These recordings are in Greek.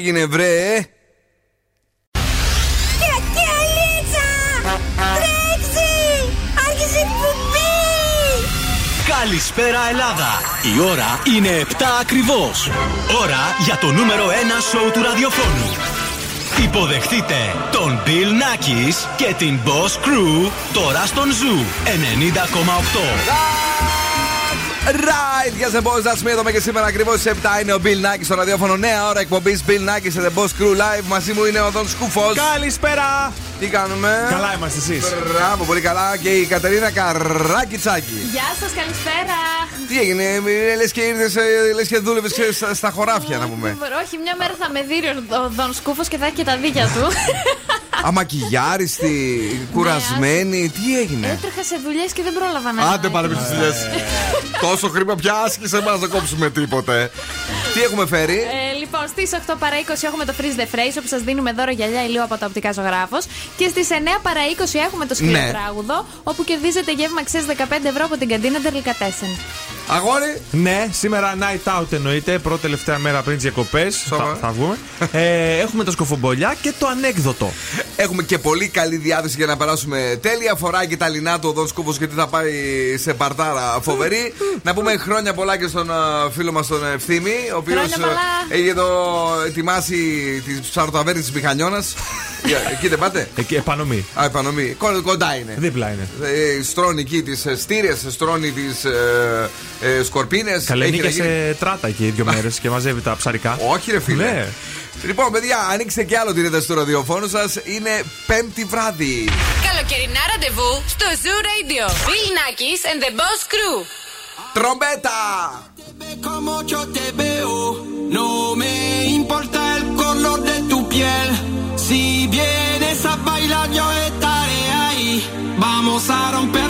έγινε βρε; Καλησπέρα Ελλάδα! Η ώρα είναι 7 ακριβώς. Ώρα για το νούμερο 1 σόου του ραδιοφώνου. Υποδεχτείτε τον Bill Nakis και την Boss Crew τώρα στον Zoo 90,8. Right, yes, boss, that's me. Εδώ και σήμερα ακριβώς στις 7 είναι ο Bill Nakis στο ραδιόφωνο. Νέα ώρα εκπομπής Bill Nakis σε The Boss Crew Live. Μαζί μου είναι ο Δον Σκούφος. Καλησπέρα! Τι κάνουμε; Καλά είμαστε εσείς. Μπράβο, πολύ καλά. Και η Κατερίνα Καράκι Τσάκη. Γεια σας, καλησπέρα. Τι έγινε, λες και ήρθες, λες και δούλευες στα χωράφια, να πούμε. Όχι, μια μέρα θα με δει ο Δον Σκούφος και θα έχει και τα δίκια του. Αμακιγιάριστη, κουρασμένη, τι έγινε; Έτρεχα σε δουλειές και δεν πρόλαβα να. Άντε πάρε τι δουλειές. Τόσο χρήμα πια άσκησε μας να κόψουμε τίποτε. Τι έχουμε φέρει; Ε, λοιπόν, στις 8 παρα 20 έχουμε το Freeze the Phrase όπου σας δίνουμε δώρο γυαλιά ηλίου από τα οπτικά ζωγράφος. Και στις 9 παρα 20 έχουμε το σκληρό ναι. τράγουδο όπου κερδίζετε γεύμα ξέρει 15 ευρώ από την καντίνα Τερλικατέσεν. Αγόρι! Ναι, σήμερα night out εννοείται. Πρώτη τελευταία μέρα πριν τις διακοπές. Θα, θα βγούμε. ε, έχουμε τα σκοφομπολιά και το ανέκδοτο. Έχουμε και πολύ καλή διάθεση για να περάσουμε τέλεια. Φοράει και τα λινά του ο Δον Σκούφο γιατί θα πάει σε παρτάρα φοβερή. να πούμε χρόνια πολλά και στον φίλο μας τον Ευθύμη, ο οποίος ε, έχει εδώ ετοιμάσει τι ψαροταβέρνε της Μηχανιώνας. Εκεί δεν πάτε; Εκεί, επανομή. Α, επανομή. Κοντά είναι. Δίπλα είναι. Ε, στρώνει εκεί τις στήρες, στρώνει τις ε, ε, σκορπίνες. Καλή σε τράτα εκεί δύο μέρες και μαζεύει τα ψαρικά. Όχι, ρε φίλε. Ναι. Λοιπόν, παιδιά, ανοίξτε και άλλο την ένταση του ραδιοφώνου σας. Είναι πέμπτη βράδυ. Καλοκαιρινά ραντεβού στο Zoo Radio. Bill Nackis and the Boss Crew. Τρομπέτα! Como yo te veo, no me importa el color de tu piel. Si vienes a bailar, yo estaré ahí. Vamos a romper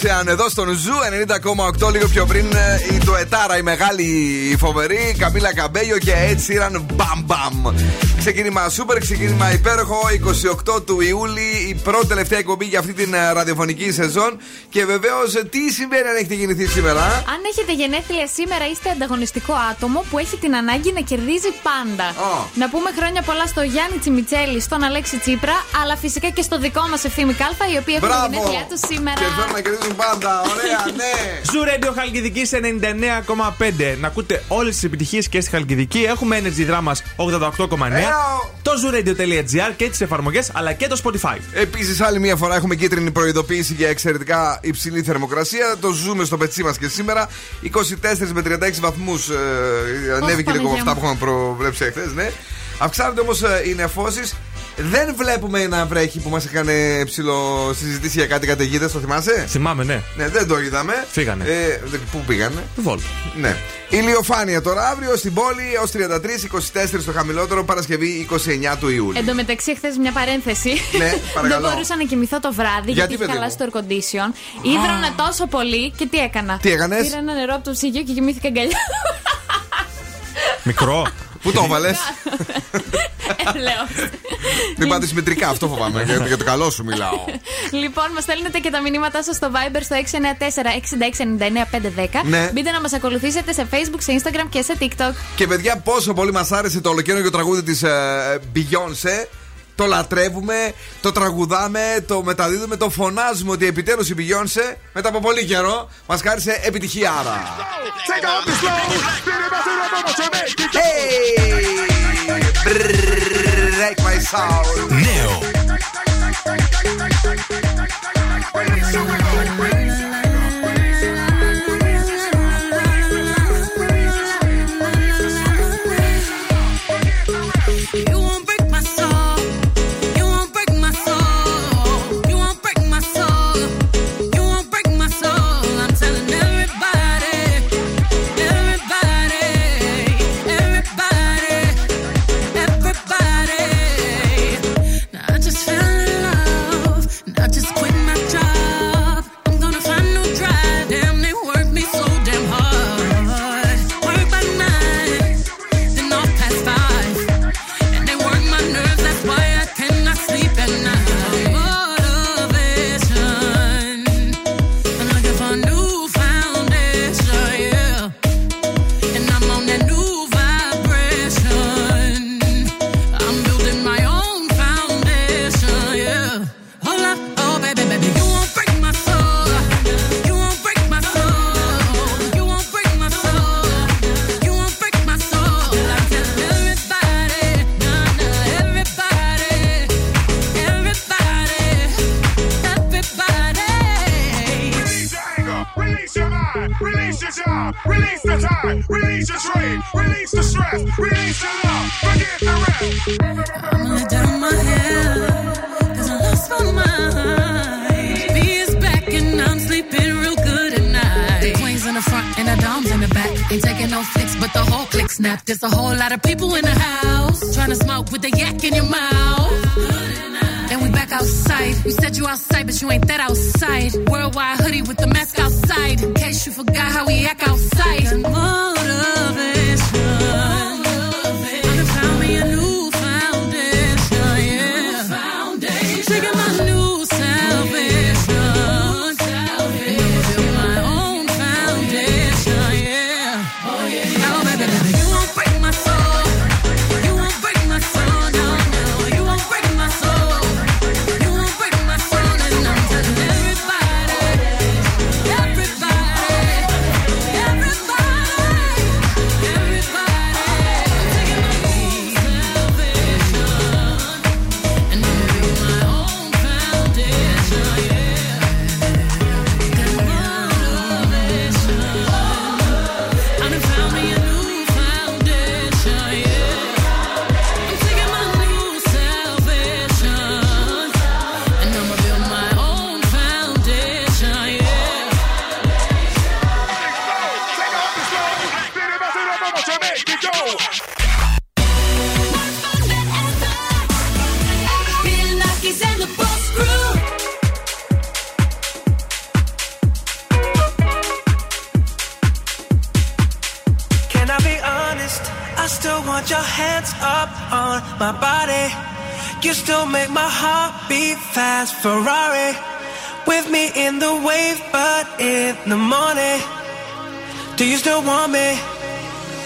Ocean εδώ στον Zoo 90,8 λίγο πιο πριν ε, η ντουετάρα, η μεγάλη η φοβερή, Camila Cabello και Ed Sheeran Bam Bam. Ξεκίνημα σούπερ, ξεκίνημα υπέροχο 28 του Ιούλη, η πρώτη τελευταία εκπομπή για αυτή την ε, ραδιοφωνική σεζόν. Και βεβαίως, τι συμβαίνει αν έχετε γεννηθεί σήμερα; Αν έχετε γενέθλια σήμερα, είστε ανταγωνιστικό άτομο που έχει την ανάγκη να κερδίζει πάντα. Ω. Να πούμε χρόνια πολλά στο Γιάννη Τσιμιτσέλη, στον Αλέξη Τσίπρα, αλλά φυσικά και στο δικό μας Ευθύμη Κάλφα, οι οποίοι έχουν Μπράβο! γενέθλιά τους σήμερα. Και θέλουν να κερδίζουν πάντα, ωραία, ναι. Zoo Radio Χαλκιδική σε 99,5. Να ακούτε όλες τις επιτυχίες και στη Χαλκιδική. Έχουμε Energy Drama 88,9. Το zooradio.gr και τις εφαρμογές αλλά και το Spotify. Επίσης, άλλη μια φορά έχουμε κίτρινη προειδοποίηση για εξαιρετικά υψηλή θερμοκρασία. Το ζούμε στο πετσί μας και σήμερα. 24 με 36 βαθμούς ε, ανέβηκε λίγο από Παναγία αυτά μου. που είχαμε προβλέψει εχθές, ναι. Αυξάνονται όμως οι νεφώσεις. Δεν βλέπουμε να βρέχει που μας είχαν ψηλό συζητήσει για κάτι καταιγίδες, το θυμάσαι; Θυμάμαι, ναι. Ναι, δεν το είδαμε. Φύγανε. Ε, δε- πού πήγανε; Βόλτ. Ναι. Ηλιοφάνεια τώρα αύριο στην πόλη έως 33, 24 στο χαμηλότερο, Παρασκευή 29 του Ιούλη. Εν τω μεταξύ, χθες μια παρένθεση. Ναι, παρακαλώ. Δεν μπορούσα να κοιμηθώ το βράδυ γιατί, παιδί είχε χαλάσει μου; το air condition. Ήδρανα τόσο πολύ και τι έκανα; Τι έκανες; Πήρα ένα νερό από το ψυγείο και κοιμήθηκα αγκαλιά. Μικρό. Πού το έβαλες; Ε, Λέω. Μην πάτε συμμετρικά, αυτό φοβάμαι. για, για το καλό σου μιλάω. Λοιπόν, μας στέλνετε και τα μηνύματά σας στο Viber στο 694-6699-510. Ναι. Μπείτε να μας ακολουθήσετε σε Facebook, σε Instagram και σε TikTok. Και παιδιά, πόσο πολύ μας άρεσε το ολοκαίρινο τραγούδι της Beyoncé. Το λατρεύουμε, το τραγουδάμε, το μεταδίδουμε, το φωνάζουμε ότι επιτέλους η Beyoncé μετά από πολύ καιρό μας χάρισε επιτυχία. Άρα. Hey! Break my soul. Νέο.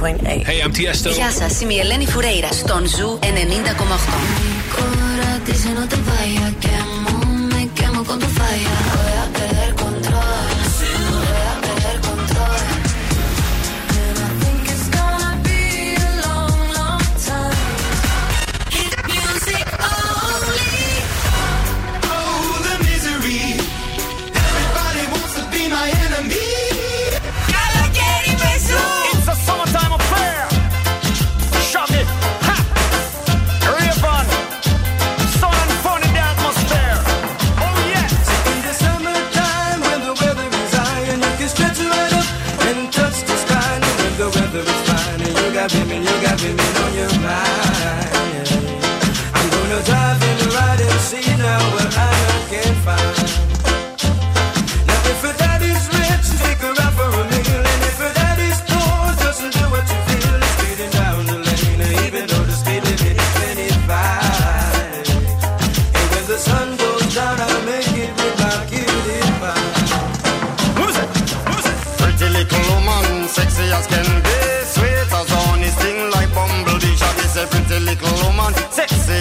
Hey, I'm Tiesto. Γεια σας, είμαι η Ελένη Φουρέιρα στον Ζου 90,8. baby, you got me.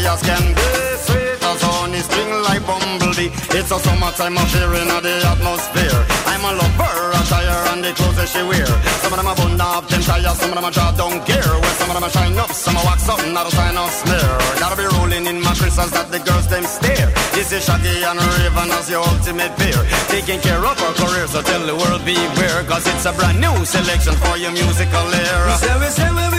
as can be Sweet as honey, string like bumblebee. It's a summertime affair in the atmosphere. I'm a lover, attire and the clothes that she wear. Some of them are bun up, them tires, some of them are don't care. Well, some of them are shine up, some are wax up, not a sign of smear. Gotta be rolling in my crystals that the girls them stare. This is Shaggy and Raven as your ultimate pair. Taking care of our career, so tell the world beware. Cause it's a brand new selection for your musical era. We say, we say, we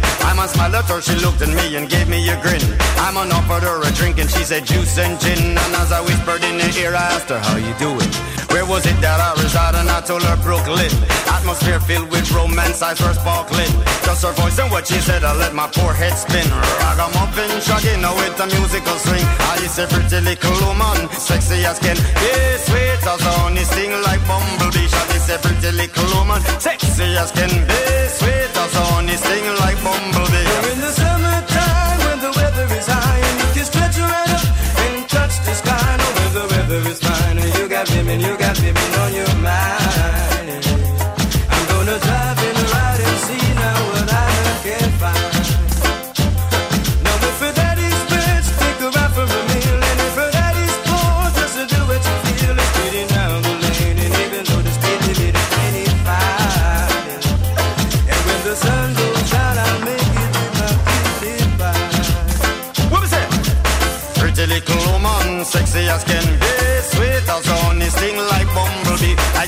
I man smiled at her, she looked at me and gave me a grin. I man offered her a drink and she said juice and gin. And as I whispered in her ear, I asked her, how you doing? Where was it that I reside? And I told her Brooklyn. Atmosphere filled with romance, eyes were sparkling. Just her voice and what she said, I let my poor head spin. Ragamuffin, shagging now with a musical swing. I is a pretty little woman, sexy as can be, sweet as honey, sting like bumblebee. Is a pretty little woman, sexy as can be, sweet as honey, sting like bumblebee. We're in the summertime when the weather is high and you can stretch right up and touch the sky. No, when the weather is fine you got women, you got women on your mind.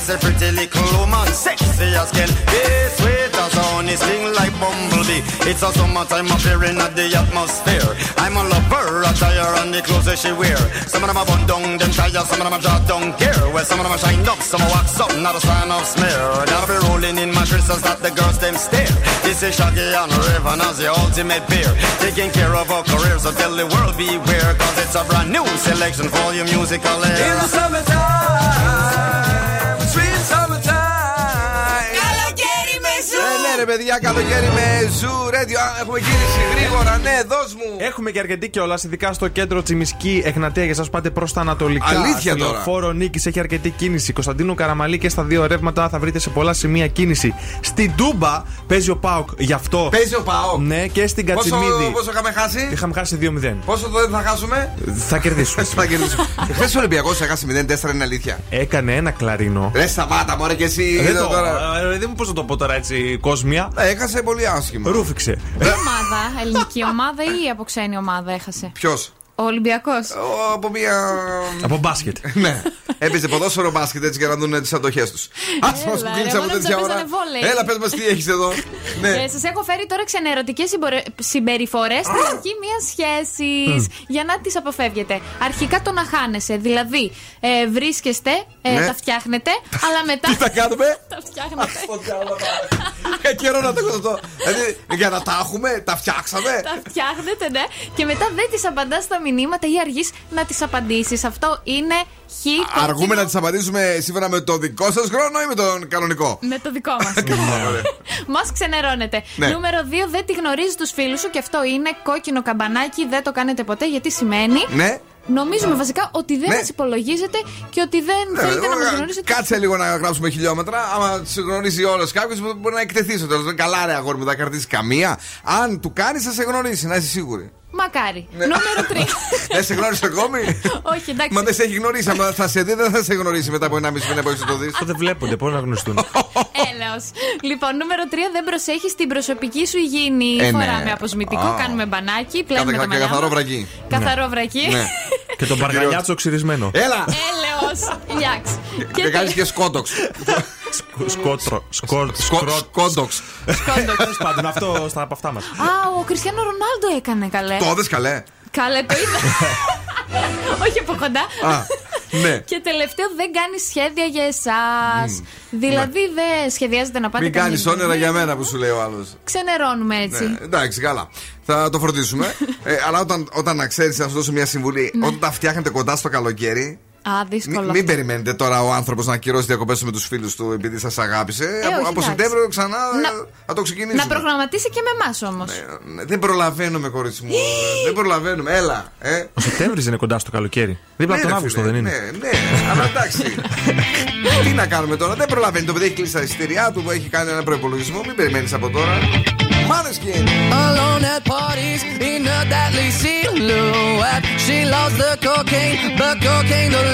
Bumblebee. I said pretty little woman, sexy as can be, sweet as honey, sting like bumblebee. It's a summertime appearing at the atmosphere. I'm a lover, attire and the clothes that she wear. Some of them are bun down, them tires, some of them are jaw down gear. Well, some of them are shined up, some are wax up, not a sign of smear. Now be rolling in mattresses that the girls them stare. This is Shaggy and Raven as the ultimate pair. Taking care of our careers, so tell the world beware. Cause it's a brand new selection for your musical In the summertime, ναι, ρε παιδιά, καλοκαίρι με Zoo Radio. Α, Έχουμε κίνηση γρήγορα, ναι, δώσ' μου. Έχουμε και αρκετή κιόλας, ειδικά στο κέντρο Τσιμισκή, Εγνατία για εσά πάτε προς τα Ανατολικά. Αλήθεια Στο τώρα. λεωφόρο Νίκης έχει αρκετή κίνηση. Κωνσταντίνου Καραμαλή και στα δύο ρεύματα θα βρείτε σε πολλά σημεία κίνηση. Στην Τούμπα παίζει ο ΠΑΟΚ γι' αυτό. Παίζει ο ΠΑΟΚ. Ναι, και στην Πόσο, Κατσιμίδη. πόσο είχαμε χάσει, Είχαμε χάσει 2-0. πόσο το δεν θα χάσουμε; Θα κερδίσουμε. Θα κερδίσουμε. Χθες ο Ολυμπιακός έχασε 0-4, είναι αλήθεια. Έκανε ένα κλαρίνο. Ρε σταμάτα, μωρέ και εσύ. Δεν είδα το, τώρα. ε, δεν μου πώς να το πω τώρα έτσι, κόσμια. Ε, Έχασε πολύ άσχημα. Ρούφηξε. Τι ομάδα, ελληνική ομάδα ή από ξένη ομάδα έχασε; Ποιος; Ο Ολυμπιακός. Από μια. Από μπάσκετ. ναι. Έπαιζε ποδόσφαιρο μπάσκετ έτσι για να δουν τις αντοχές τους. Α μα Έλα, που κλείσει ρε, από εγώ τέτοια νόμιζα ώρα. παίζανε βόλεϊ. Έλα, πες μας τι έχεις εδώ. ναι. Σας έχω φέρει τώρα ξενερωτικές συμπεριφορές στην αρχή μιας σχέσης. Για να τις αποφεύγετε. Αρχικά το να χάνεσαι. Δηλαδή, ε, βρίσκεστε, ε, Ναι. τα φτιάχνετε, αλλά μετά. Τι θα κάνουμε; τα φτιάχνετε. Ε, καιρό να το έχω αυτό. Δηλαδή, για να τα έχουμε, τα φτιάξαμε. τα φτιάχνετε, ναι. Και μετά δεν τις απαντάς στα μηνύματα ή αργείς να τις απαντήσεις. Αυτό είναι χ. Αργούμε να τις απαντήσουμε σύμφωνα με το δικό σας χρόνο ή με τον κανονικό; Με το δικό μας. Ωραία. Μας ξενερώνετε. Ναι. Νούμερο 2. Δεν τη γνωρίζει τους φίλους σου και αυτό είναι κόκκινο καμπανάκι. Δεν το κάνετε ποτέ γιατί σημαίνει. Ναι. Νομίζουμε βασικά ότι δεν Ναι. μας υπολογίζετε και ότι δεν θέλετε να μας γνωρίσετε. Κάτσε λίγο να γράψουμε χιλιόμετρα. Άμα σε γνωρίζει όλος κάποιος, μπορεί να εκτεθεί στο τέλος. Καλά, ρε αγόρι μου, δεν θα κρατήσει καμία. Αν του κάνεις, θα σε γνωρίσει, να είσαι σίγουρη. Μακάρι. Ναι. Νούμερο 3. Δεν σε γνώρισε ακόμη; Όχι, εντάξει. Μα δεν σε έχει γνωρίσει. Αν θα σε δει, δεν θα σε γνωρίσει μετά από ένα μισή μήνα που έχεις το δεις. Αυτό δεν βλέπονται, πώ να γνωριστούν. Έλεος. Λοιπόν, νούμερο 3. Δεν προσέχεις την προσωπική σου υγιεινή. Ε, ναι. Φοράμε αποσμητικό, Α. κάνουμε μπανάκι, πλένουμε Καθα- τα και μαλλιά. καθαρό μας. βρακί. Καθαρό βρακί. Ναι. και τον παργαλιάτσο ξυρισμένο. Έλα! Έλεος. Γιάξ. Και κάνεις και σκότοξ. Σκότρο. Σκότ. Σκόντοξ. Τέλος πάντων, αυτό στα από αυτά μας. Α, ο Κριστιανό Ρονάλντο έκανε καλέ. Το δες καλέ; Καλέ, το είδα. Όχι από κοντά. Α, ναι. Και τελευταίο, δεν κάνει σχέδια για εσάς. Δηλαδή, δεν σχεδιάζετε να πάτε Μην κάνεις καμία- όνειρα για μένα που σου λέει ο άλλος. Ξενερώνουμε έτσι. Ναι, εντάξει, καλά. Θα το φροντίσουμε. ε, αλλά όταν, όταν να ξέρεις, να σου δώσω μια συμβουλή. Ναι. Όταν τα φτιάχνετε κοντά στο καλοκαίρι, Α, δύσκολο. μην, μην περιμένετε τώρα ο άνθρωπος να ακυρώσει διακοπές του με τους φίλους του επειδή σας αγάπησε. Ε, από όχι, από εντάξει. Σεπτέμβριο ξανά Να- ε, θα το ξεκινήσουμε. Να προγραμματίσει και με εμάς όμως. Ναι, Δεν προλαβαίνουμε, κορίτσι μου. δεν προλαβαίνουμε. Έλα. Ε. Ο Σεπτέμβρης είναι κοντά στο καλοκαίρι. Δίπλα Ναι, από τον ρε Αύγουστο φίλε, δεν είναι; Ναι, ναι, αλλά εντάξει. Τι να κάνουμε τώρα, δεν προλαβαίνει. Το παιδί έχει κλείσει τα εισιτήριά του, έχει κάνει ένα προπολογισμό. Μην περιμένεις από τώρα. Μάνεσκιν! Alone at parties in a deadly silhouette. She loves the cocaine, but cocaine don't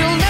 you'll never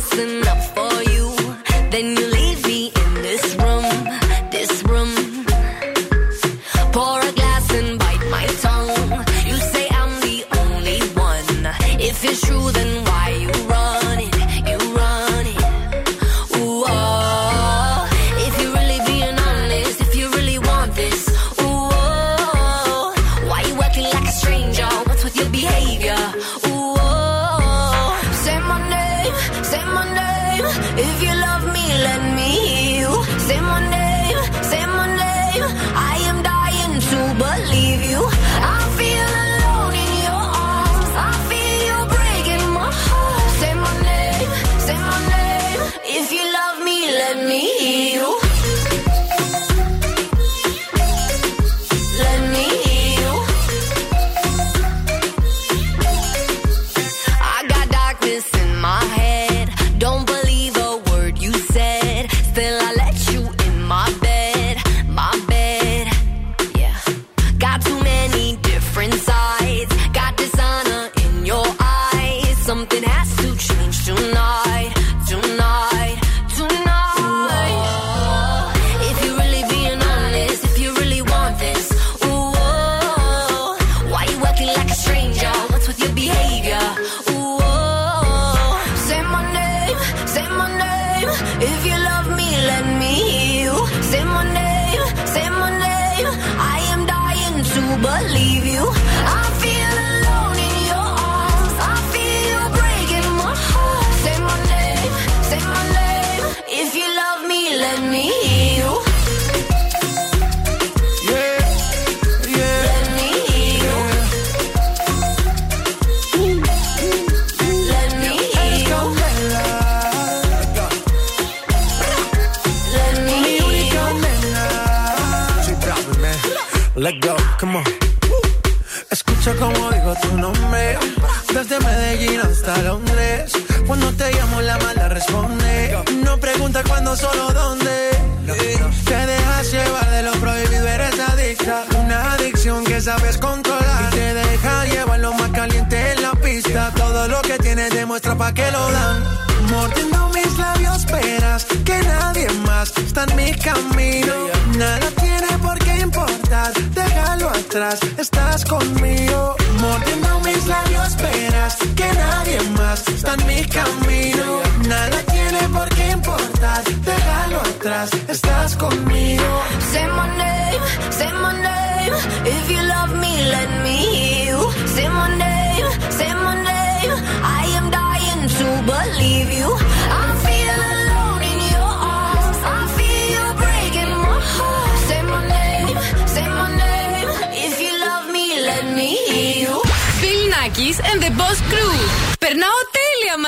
dressing up. tu nombre. Desde Medellín hasta Londres. Cuando te llamo la mala responde. No pregunta cuándo, solo dónde. Te dejas llevar de lo prohibido, eres adicta. Una adicción que sabes controlar. Y te deja llevar lo más caliente en la pista. Todo lo que tienes demuestra pa' que lo dan. Mordiendo mis labios, esperas que nadie más está en mi camino. Nada tiene por qué importar, déjalo atrás, estás conmigo. Camino. Nada tiene por qué importar. Déjalo atrás, estás conmigo. Say my name, say my name. If you love me, let me hear you. Say my name, say my name. I am dying to believe you. I feel alone in your arms. I feel you breaking my heart. Say my name, say my name. If you love me, let me hear you. Bill Nackis and the Boss Crew. Περνάω τέλεια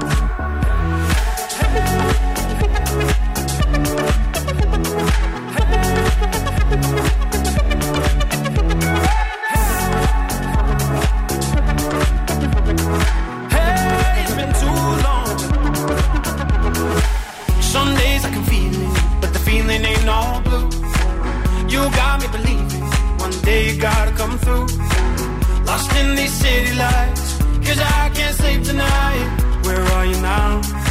Lost in these city lights, cause I can't sleep tonight. Where are you now?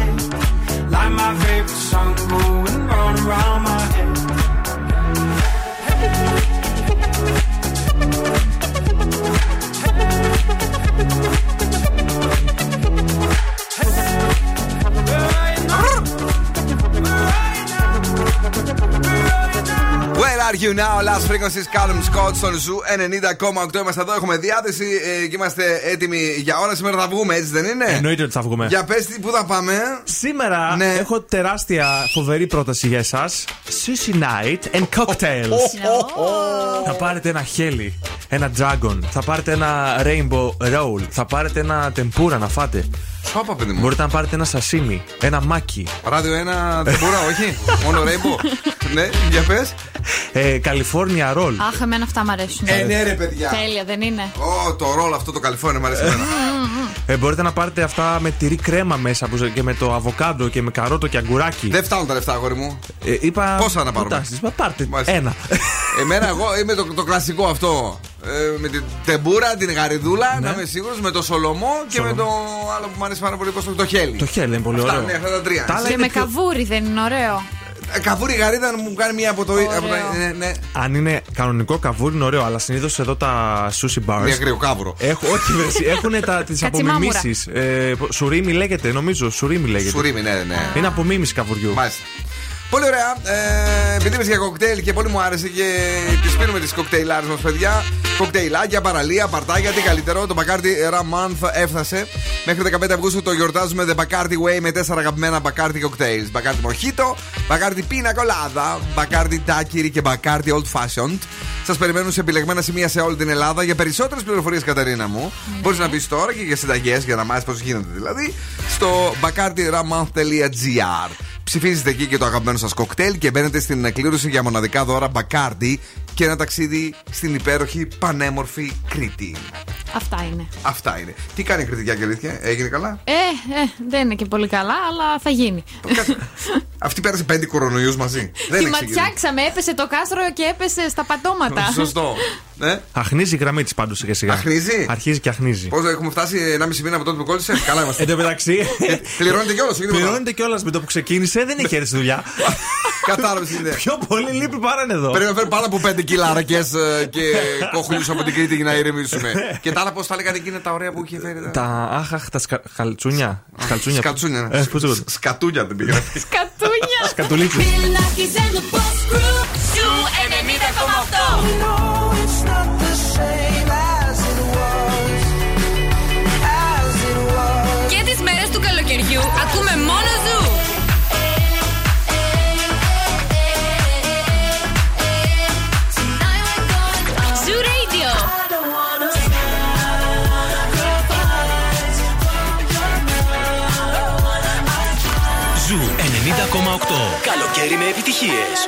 Like my favorite song going round and round my are you now, Lost Frequencies, Calum Scott στον Zoo 90,8. Είμαστε εδώ, έχουμε διάθεση ε, και είμαστε έτοιμοι για ώρα. Σήμερα θα βγούμε, έτσι δεν είναι; Εννοείται ότι θα βγούμε. Για πες τι, πού θα πάμε; Σήμερα Ναι. έχω τεράστια φοβερή πρόταση για εσάς. Sushi night and cocktails. Θα πάρετε ένα χέλι, ένα dragon, θα πάρετε ένα rainbow roll, θα πάρετε ένα tempura να φάτε. Σώπα, παιδί μου. Μπορείτε να πάρετε ένα σασίμι, ένα μάκι. Ράδιο 1 τεμπούρα, όχι. Μόνο Rainbow. ναι, για πες. Ε, California roll. Αχ, εμένα αυτά μου αρέσουν. Ε, ναι, ρε, παιδιά. Τέλεια, δεν είναι. Ω, το ρόλο αυτό το Καλιφόρνια μου αρέσει εμένα. Ε, μπορείτε να πάρετε αυτά με τυρί κρέμα μέσα που- και με το αβοκάντο και με καρότο και αγκουράκι. Δεν φτάνουν τα λεφτά, αγόρι μου. Ε, είπα. Πόσα να πάρουμε; προτάσεις. Μα πάρτε Μάλιστα. ένα. Εμένα, εγώ είμαι το, το κλασικό αυτό. Ε, με την τεμπούρα, την γαριδούλα, Ναι. να είμαι σίγουρος, με το σολομό και με το άλλο που μου αρέσει πάρα πολύ, πώς το, το χέλι. Το χέλι είναι πολύ Αυτά, ωραίο. ναι, αυτά τα τρία. Τα άλλα Και είναι με πιο- καβούρι δεν είναι ωραίο. Ε, Καβούρι γαρίδα μου κάνει μία από το. Ωραίο. Από τα, ναι, ναι. Αν είναι κανονικό καβούρι είναι ωραίο, αλλά συνήθως εδώ τα sushi bars. Μία κρυοκάβουρο. Έχω, όχι, βρεσί, έχουν τις Κατσιμάμουρα. απομιμήσεις. Ε, σουρίμι λέγεται, νομίζω. Σουρίμι λέγεται. Σουρίμι, ναι, ναι. Είναι απομίμηση καβουριού. Μάλιστα. Πολύ ωραία. Ε, επειδή είμαι για κοκτέιλ και πολύ μου άρεσε και τι πίνουμε τις κοκτέιλάρες μας, παιδιά. Κοκτέιλάκια, παραλία, παρτάκια, τι καλύτερο. Το Bacardi Ram Month έφτασε. Μέχρι 15 Αυγούστου το γιορτάζουμε The Bacardi Way με 4 αγαπημένα Bacardi cocktails. Bacardi Mojito, Bacardi Pina Colada, Bacardi Daiquiri και Bacardi Old Fashioned. Σα περιμένουν σε επιλεγμένα σημεία σε όλη την Ελλάδα. Για περισσότερες πληροφορίες, Καταρίνα μου, μπορείς να μπει τώρα και για συνταγές για να μάθεις πώς γίνεται δηλαδή στο bacardiramount.gr. Ψηφίζετε εκεί και το αγαπημένο σας κοκτέιλ και μπαίνετε στην εκκλήρωση για μοναδικά δώρα Bacardi και ένα ταξίδι στην υπέροχη πανέμορφη Κρήτη. Αυτά είναι. Αυτά είναι. Τι κάνει η κριτική και αλήθεια, έγινε καλά; Ε, ε, δεν είναι και πολύ καλά, αλλά θα γίνει. Αυτή πέρασε πέντε κορονοϊούς μαζί. Δεν Τη είναι εξήγηση. ματιάξαμε, έπεσε το κάστρο και έπεσε στα πατώματα. Σωστό. Ναι. Αχνίζει η γραμμή της πάντως σιγά σιγά. Αχνίζει; Αρχίζει και αχνίζει. Πώς έχουμε φτάσει 1,5 μήνα από τότε που κόλλησε; Καλά είμαστε. Εν τω μεταξύ. Πληρώνεται κιόλας, όχι τίποτα. Πληρώνεται κιόλας με το που ξεκίνησε, δεν είχε έρθει δουλειά. Κατάλαβες είναι. Πιο πολύ λείπει παρά εδώ. Πρέπει να φέρει πάνω από 5 κιλάρακε και κόχουλου από την Κρήτη για να ηρεμήσουμε. και τα άλλα πώς τα λέγανε εκείνα τα ωραία που είχε φέρει. Τα άχαχ, τα σκα... χαλτσούνια. Σκαλτσούνια. Σκατσούνια. Ε, πώς λέγονται. Σκατούνια δεν πήγα. Σκατούνια. Σκατουλίκι. Bill Nakis and the Boss Crew. Ζου 90,8. Ζου. Ακούμε μόνο Ζου. 90,8. Καλοκαίρι με επιτυχίες.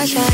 I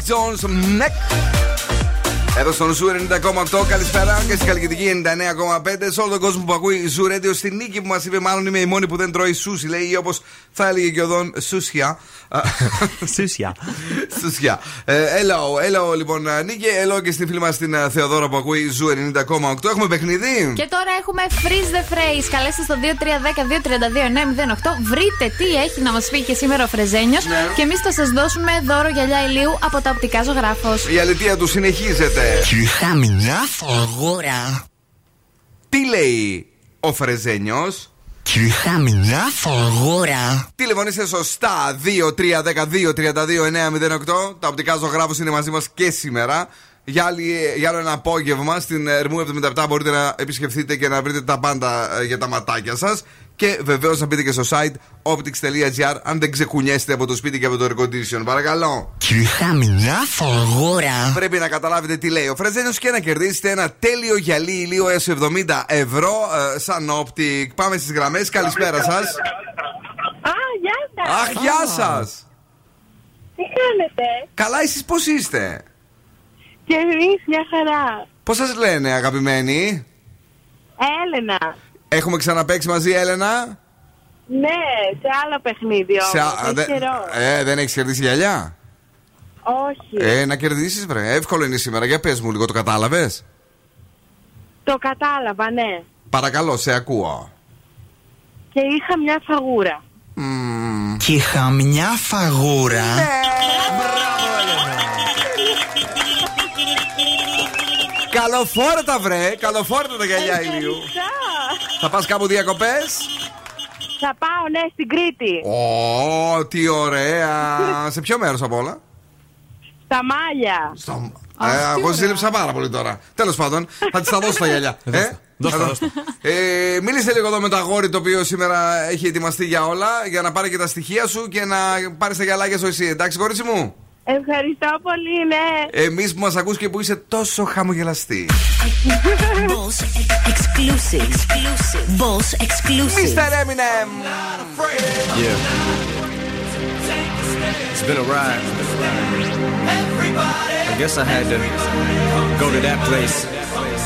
Jax Jones, neck. Εδώ στον Zoo 90,8 καλησπέρα. Και στην Χαλκιδική 99,5 σε όλο τον κόσμο που ακούει Zoo Radio στην Νίκη που μας είπε μάλλον είμαι η μόνη που δεν τρώει σούσι λέει ή όπως θα έλεγε και ο Δον σούσια Σούσια Σούσια ε, Hello, hello λοιπόν Νίκη Hello και στην φίλη μας την ε, Θεοδώρα που ακούει Zoo 90,8 Έχουμε παιχνίδι Και τώρα έχουμε freeze the phrase. Καλέστε στο 2310-232-908. Βρείτε τι έχει να μας πει και σήμερα ο Φρεζένιος. Και εμείς θα σας δώσουμε δώρο γυαλιά ηλίου από τα οπτικά ζωγράφος. Η αλήθεια του συνεχίζεται Είχα μια φαγόρα. Τι λέει ο Φρεζένιος; Είχα μια φαγόρα. Τηλεφωνήστε σωστά 2-3-12-32-908. Τα οπτικά ζωγράφους είναι μαζί μας και σήμερα. Για, άλλη, για άλλο ένα απόγευμα στην Ερμού 77 μπορείτε να επισκεφτείτε και να βρείτε τα πάντα ε, για τα ματάκια σας. Και βεβαίως να μπείτε και στο site optics.gr αν δεν ξεκουνιέστε από το σπίτι και από το air condition. Παρακαλώ. Είχα μια φαγόρα. Πρέπει να καταλάβετε τι λέει ο Φρεζένιος και να κερδίσετε ένα τέλειο γυαλί ηλίου έως 70 ευρώ ε, σαν Optic. Πάμε στις γραμμές. Καλησπέρα σας. Α, γεια σα. Αχ, γεια σας. Τι κάνετε; Καλά, εσείς πώς είστε; Και εμείς μια χαρά. Πώς σας λένε, αγαπημένοι; Έλενα. Έχουμε ξαναπέξει μαζί, Έλενα; Ναι, σε άλλο παιχνίδι όμως. Σε α- Έχει δε- καιρός. ε, δεν έχεις κερδίσει γυαλιά; Όχι. Ε, να κερδίσεις, βρε. Εύκολο είναι σήμερα. Για πες μου λίγο, το κατάλαβες; Το κατάλαβα, ναι. Παρακαλώ, σε ακούω. Και είχα μια φαγούρα. Και είχα μια φαγόρα. Καλοφόρετα, βρε. Καλοφόρετα τα γυαλιά ηλίου. Θα πας κάπου διακοπές; Θα πάω, ναι, στην Κρήτη. Ω, τι ωραία. σε ποιο μέρος απ' όλα; Στα μάλια. Στο... Ε, εγώ ζήλεψα πάρα πολύ τώρα. Τέλος πάντων, θα της τα δώσω τα γυαλιά. ε; Δώσ' τα, Θα- δώσ' τα. Ε, μίλησε λίγο εδώ με το αγόρι το οποίο σήμερα έχει ετοιμαστεί για όλα για να πάρει και τα στοιχεία σου και να πάρεις τα γυαλάκια σου εσύ. Εντάξει, κορίτσι μου. Ευχαριστώ πολύ, ναι. Εμείς που μας ακούς και που είσαι τόσο χαμογελαστή. Boss exclusive. Boss exclusive. Mr. Eminem. Yeah. It's been a ride. I guess I had to go to that place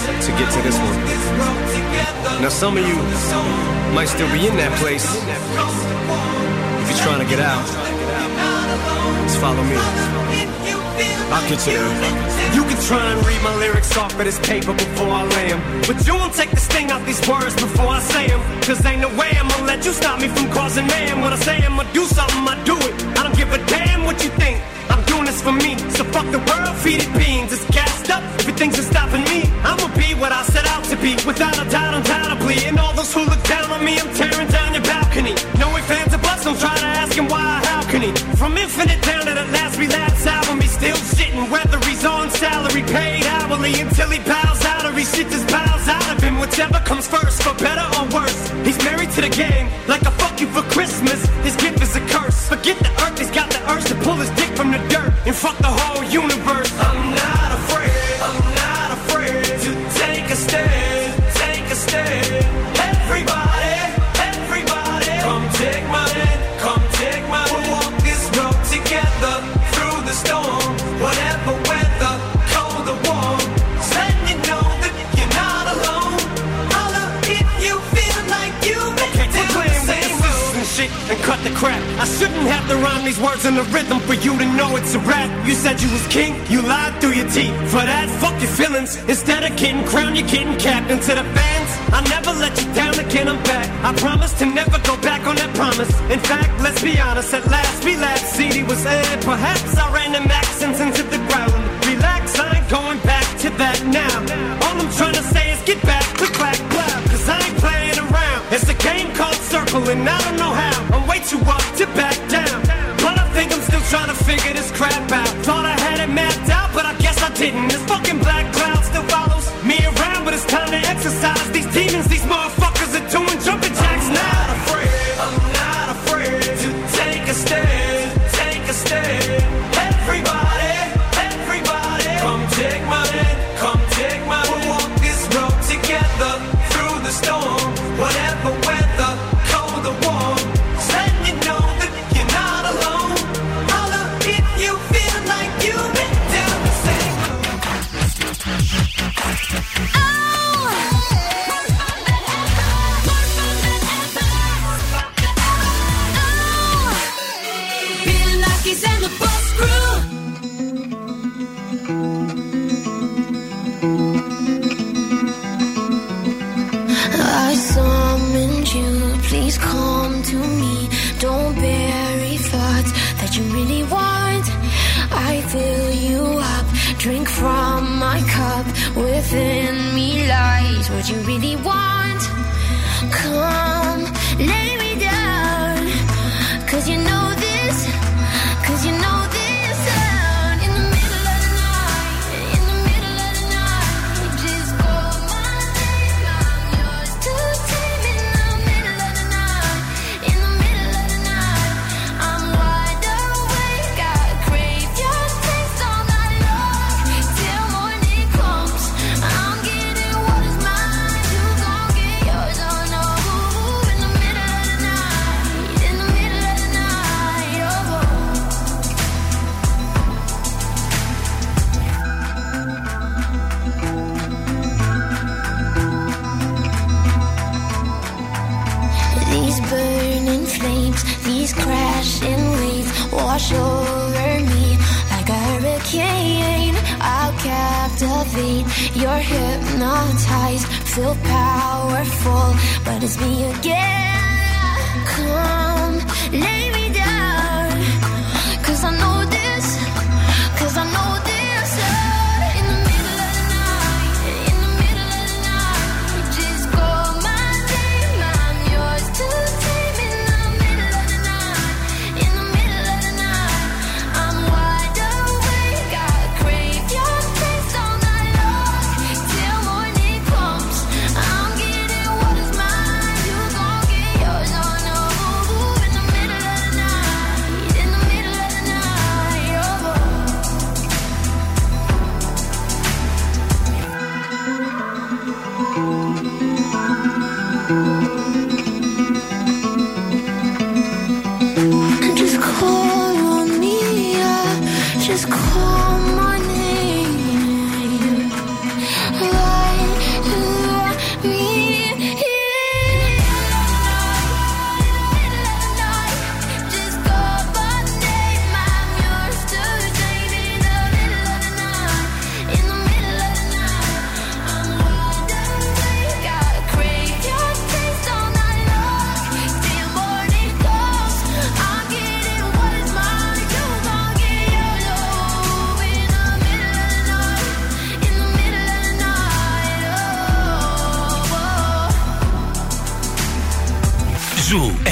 to get to this one. Now, some of you might still be in that place. If you're trying to get out, just follow me. I'll get you. You can try and read my lyrics off of this paper before I lay 'em. But you won't take the sting out these words before I say 'em. Cause ain't no way I'm gonna let you stop me from causing man. When I say I'm gonna do something, I do it. I don't give a damn what you think. I'm doing this for me. So fuck the world, feed it beans. It's gassed up. Everything's just stopping me. I'ma be what I set out to be. Without a doubt, undoubtedly. And all those who look down on me, I'm tearing down your balcony. No ifs, fans or buts, don't try to ask him why, how can he? From infinite down to the last relapse album, he's still shitting. Whether he's on salary, paid hourly, until he bows out or he shit just bows out of him. Whichever comes first, for better or worse. He's married to the game, like a fuck you for Christmas. His gift is a curse. Forget the earth, he's got the urge to pull his dick from the dirt and fuck the whole universe. The crap. I shouldn't have to rhyme these words in the rhythm for you to know it's a rap. You said you was king, you lied through your teeth. For that, fuck your feelings. Instead of getting crowned, you're getting capped. To the fans, I never let you down again, I'm back. I promise to never go back on that promise. In fact, let's be honest, at last we last CD was aired. Perhaps I ran them accents into the ground. Relax, I ain't going back to that now. All I'm trying to say is get back, click, clack, clap. Cause I ain't playing around. It's a game called circling, I don't know how. Way too up to back down. But I think I'm still trying to figure this crap out. Thought I had it mapped out, but I guess I didn't. This fucking black cloud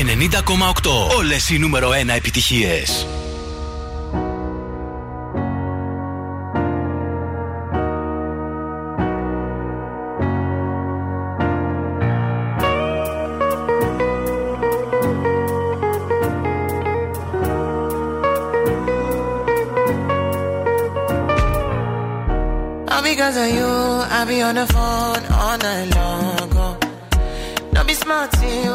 90,8. Όλες οι νούμερο 1 επιτυχίες. All because of you, I be on the phone all night long. Oh. Don't be smart when you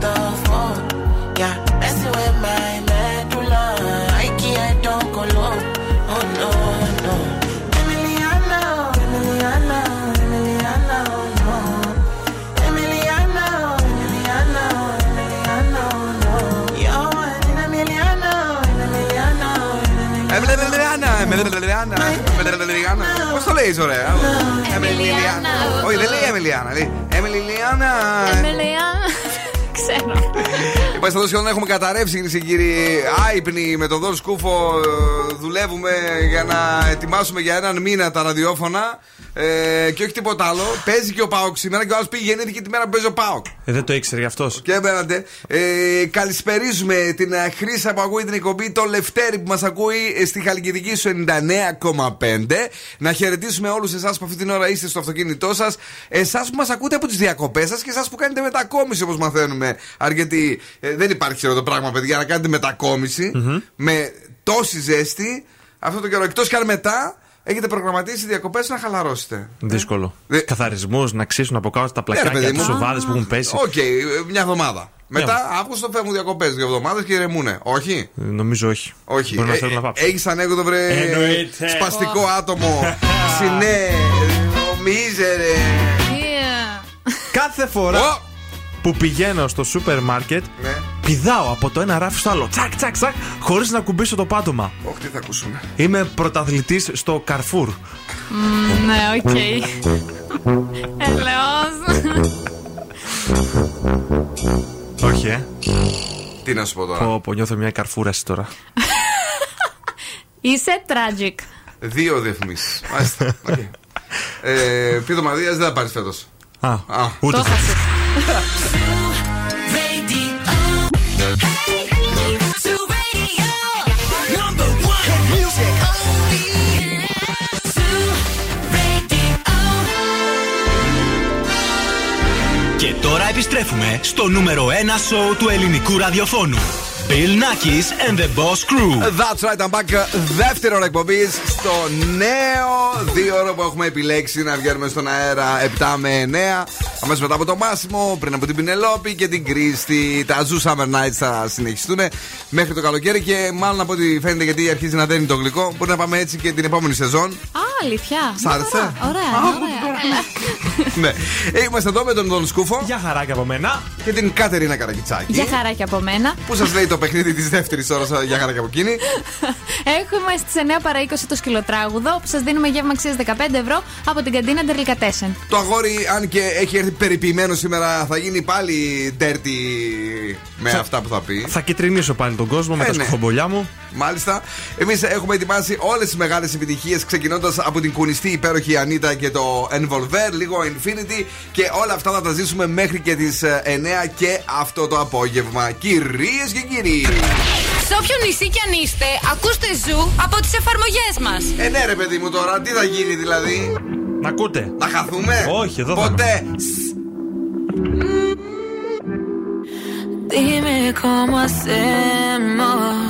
the phone. Yeah, messing with my medulla. I can't don't go low. Oh no, no. Emiliana, Emiliana, Emiliana, no. Emiliana, Emiliana, Emiliana, Emiliana, Emiliana, Emiliana, Emiliana, Emiliana, Ξέρω. Είμαστε εδώ σχεδόν έχουμε καταρρεύσει, κυρίες και κύριοι. Άϊπνοι με τον Δον Σκούφο. ε, Δουλεύουμε για να ετοιμάσουμε για έναν μήνα τα ραδιόφωνα. Ε, και όχι τίποτα άλλο. Παίζει και ο Πάοκ σήμερα και ο άλλος πήγε γεννήθηκε τη μέρα που παίζει ο Πάοκ. Ε, δεν το ήξερε γι' αυτός. Και έμπαινατε. Ε, καλησπερίζουμε την ε, Χρύσα που ακούει την εκπομπή, το Λευτέρη που μας ακούει ε, στη Χαλκιδική σου 99,5. Να χαιρετήσουμε όλους εσάς που αυτή την ώρα είστε στο αυτοκίνητό σας. Εσάς που μας ακούτε από τις διακοπές σας και εσάς που κάνετε μετακόμιση όπως μαθαίνουμε. Αρκετοί. Ε, δεν υπάρχει ξέρω το πράγμα, παιδιά, να κάνετε μετακόμιση με τόση ζέστη αυτό το καιρό. Εκτός και αν μετά έχετε προγραμματίσει διακοπές να χαλαρώσετε. Δύσκολο. Καθαρισμού να ξύσουν από κάτω τα Ναι, ρε, πλακάκια, παιδί τις μου. σοβάδες που έχουν πέσει. Οκ, ε, μια εβδομάδα. Μετά Αύγουστο φεύγουν διακοπές δύο εβδομάδες και ηρεμούνε. Όχι; Ε, Νομίζω όχι. Όχι. Μπορεί να θέλουν να πάψουν. Έχεις ανέκδοτο, βρε. Εννοείται. Σπαστικό άτομο. Συνέ. Μίζερε. Κάθε φορά που πηγαίνω στο σούπερ μάρκετ, Ναι. Πηδάω από το ένα ράφι στο άλλο. Τσακ, τσακ, τσακ, χωρίς να ακουμπήσω το πάτωμα. Όχι, τι θα ακούσουμε. Είμαι πρωταθλητής στο Καρφούρ. Μμμ, Ναι, οκ. Έλεος. Όχι, ε. Τι να σου πω τώρα; Πω, πω, νιώθω μια καρφούραση τώρα. Είσαι tragic. Δύο διαφημίσεις. Μάλιστα. Οκ. Ε, Επίδομα αδείας δεν θα πάρεις φέτος. Α, ούτε Το επιστρέφουμε στο νούμερο 1 σοου του ελληνικού ραδιοφώνου. Bill Nackis and the Boss Crew. That's right, I'm back. Δεύτερη ώρα εκπομπής στο νέο δύο ώρα που έχουμε επιλέξει να βγαίνουμε στον αέρα 7 με 9. Αμέσως μετά από το Μάσιμο, πριν από την Πινελόπη και την Κρίστη. Τα Zoo Summer Nights θα συνεχιστούν μέχρι το καλοκαίρι και μάλλον από ό,τι φαίνεται γιατί αρχίζει να δένει το γλυκό. Μπορεί να πάμε έτσι και την επόμενη σεζόν. Α, αλήθεια. Σ' άρεσε; Ωραία, ωραία. ωραία. ναι. Ε, Είμαστε εδώ με τον Δον Σκούφο. Για χαρά και από μένα. Και την Κατερίνα Καρακιτσάκη. Για χαρά και από μένα. Που σας λέει το παιχνίδι της δεύτερης ώρας για χαρά και από εκείνη. Έχουμε στις 9 παρα 20 το σκυλοτράγουδο που σας δίνουμε γεύμα αξίας 15 ευρώ από την καντίνα Ντερλικατέσεν. Το αγόρι, αν και έχει έρθει περιποιημένο σήμερα, θα γίνει πάλι dirty με αυτά που θα πει. Θα κυτρινίσω πάλι τον κόσμο με Ε, τα ναι. σκουφομπολιά μου. Μάλιστα. Εμείς έχουμε ετοιμάσει όλες τις μεγάλες επιτυχίες, ξεκινώντας από την κουνιστή υπέροχη Ανίτα και το Envolver, λίγο Infinity και όλα αυτά θα τα ζήσουμε μέχρι και τις 9 και αυτό το απόγευμα. Κυρίες και κύριοι. Σε όποιο νησί κι αν είστε, ακούστε ζου από τις εφαρμογές μας. Ε, ναι, ρε παιδί μου τώρα, τι θα γίνει δηλαδή; Να ακούτε. Να χαθούμε; Όχι, εδώ θα Ποτέ. Dime cómo hacemos.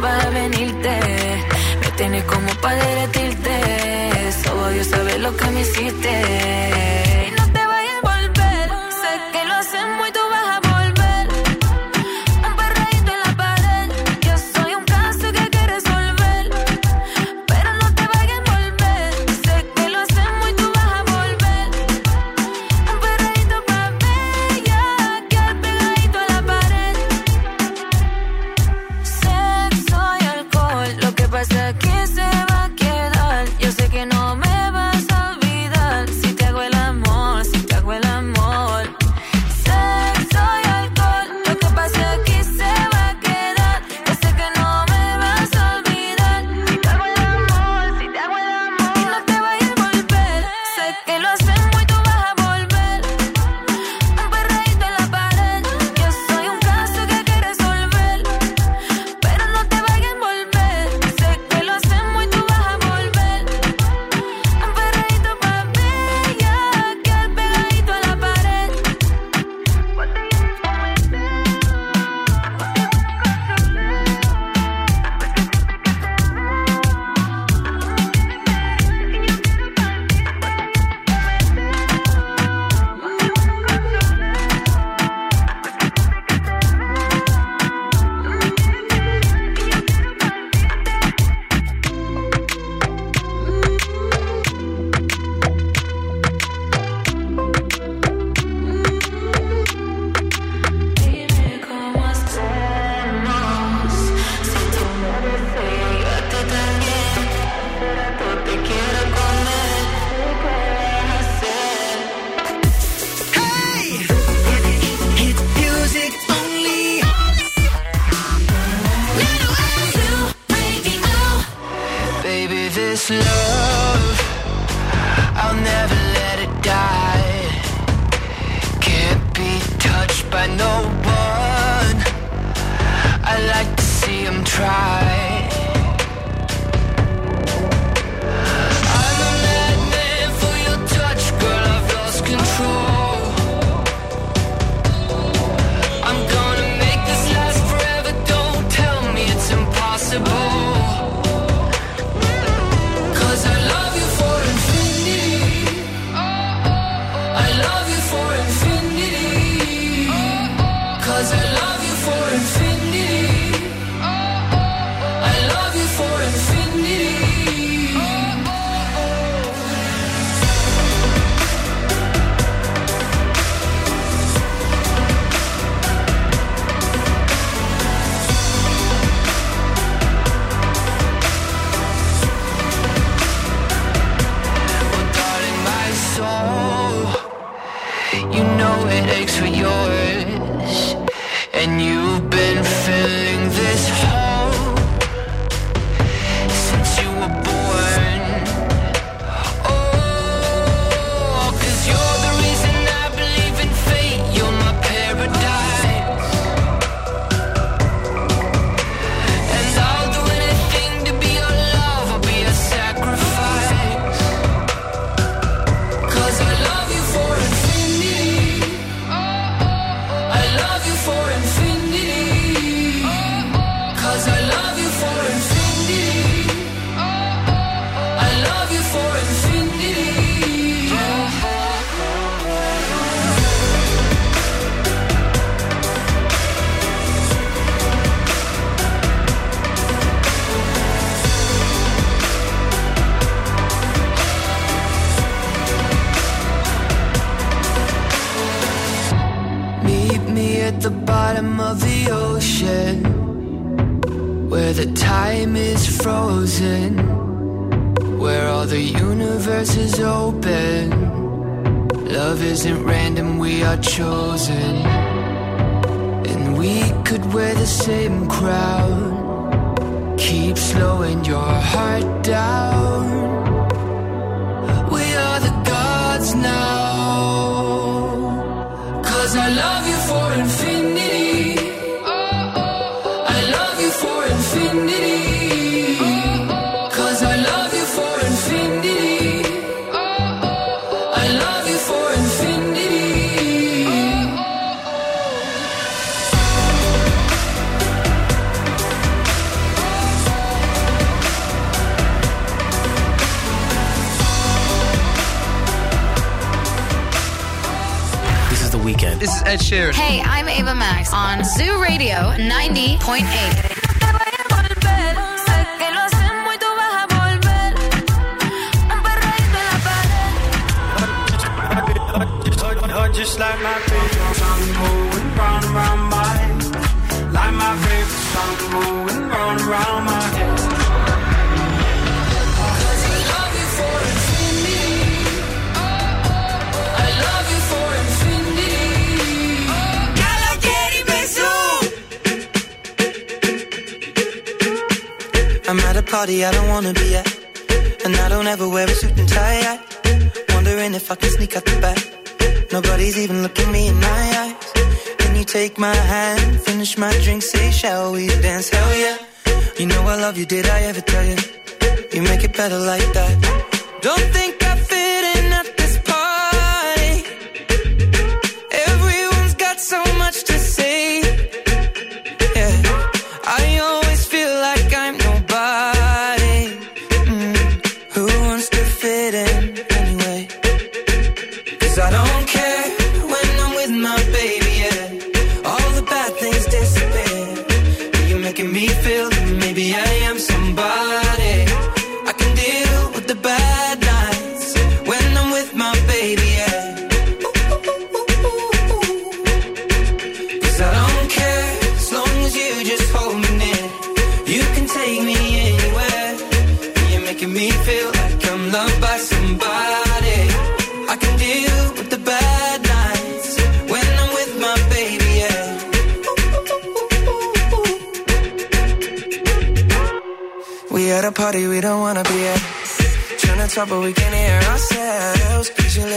never have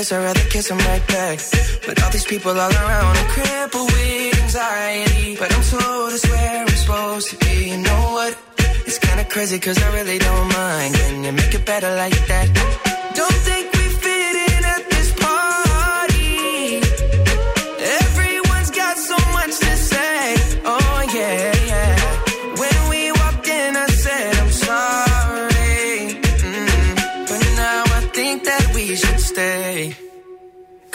place, I'd rather kiss him right back. But all these people all around, are crippled with anxiety. But I'm told it's where I'm supposed to be. You know what? It's kinda crazy, cause I really don't mind. Can you make it better like that?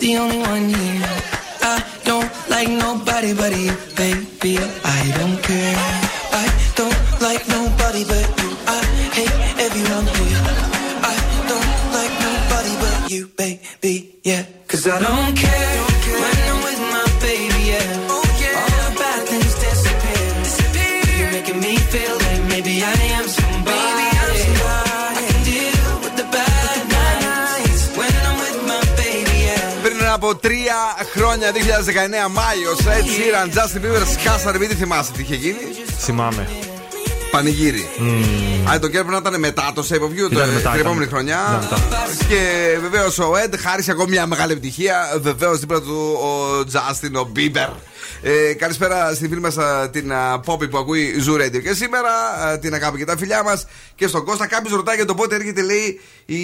the only one χρόνια, 2019 Μάιος, Ed Sheeran, Justin Bieber, σκάσανε. Μην τη θυμάσαι τι είχε γίνει; Θυμάμαι. Πανηγύρι. Α, το κέρδο να ήταν μετά το Save of You, το, Ήταν μετά, την ήταν επόμενη μετά. χρονιά. Ήταν μετά. Και βεβαίως ο Ed χάρισε ακόμη μια μεγάλη επιτυχία. Βεβαίως δίπλα του ο Justin, ο Bieber. Ε, καλησπέρα στη φίλη μας την α, Poppy που ακούει Zoo Radio. Και σήμερα α, την αγάπη και τα φιλιά μας και στον Κώστα. Κάποιος ρωτάει για το πότε έρχεται, λέει, η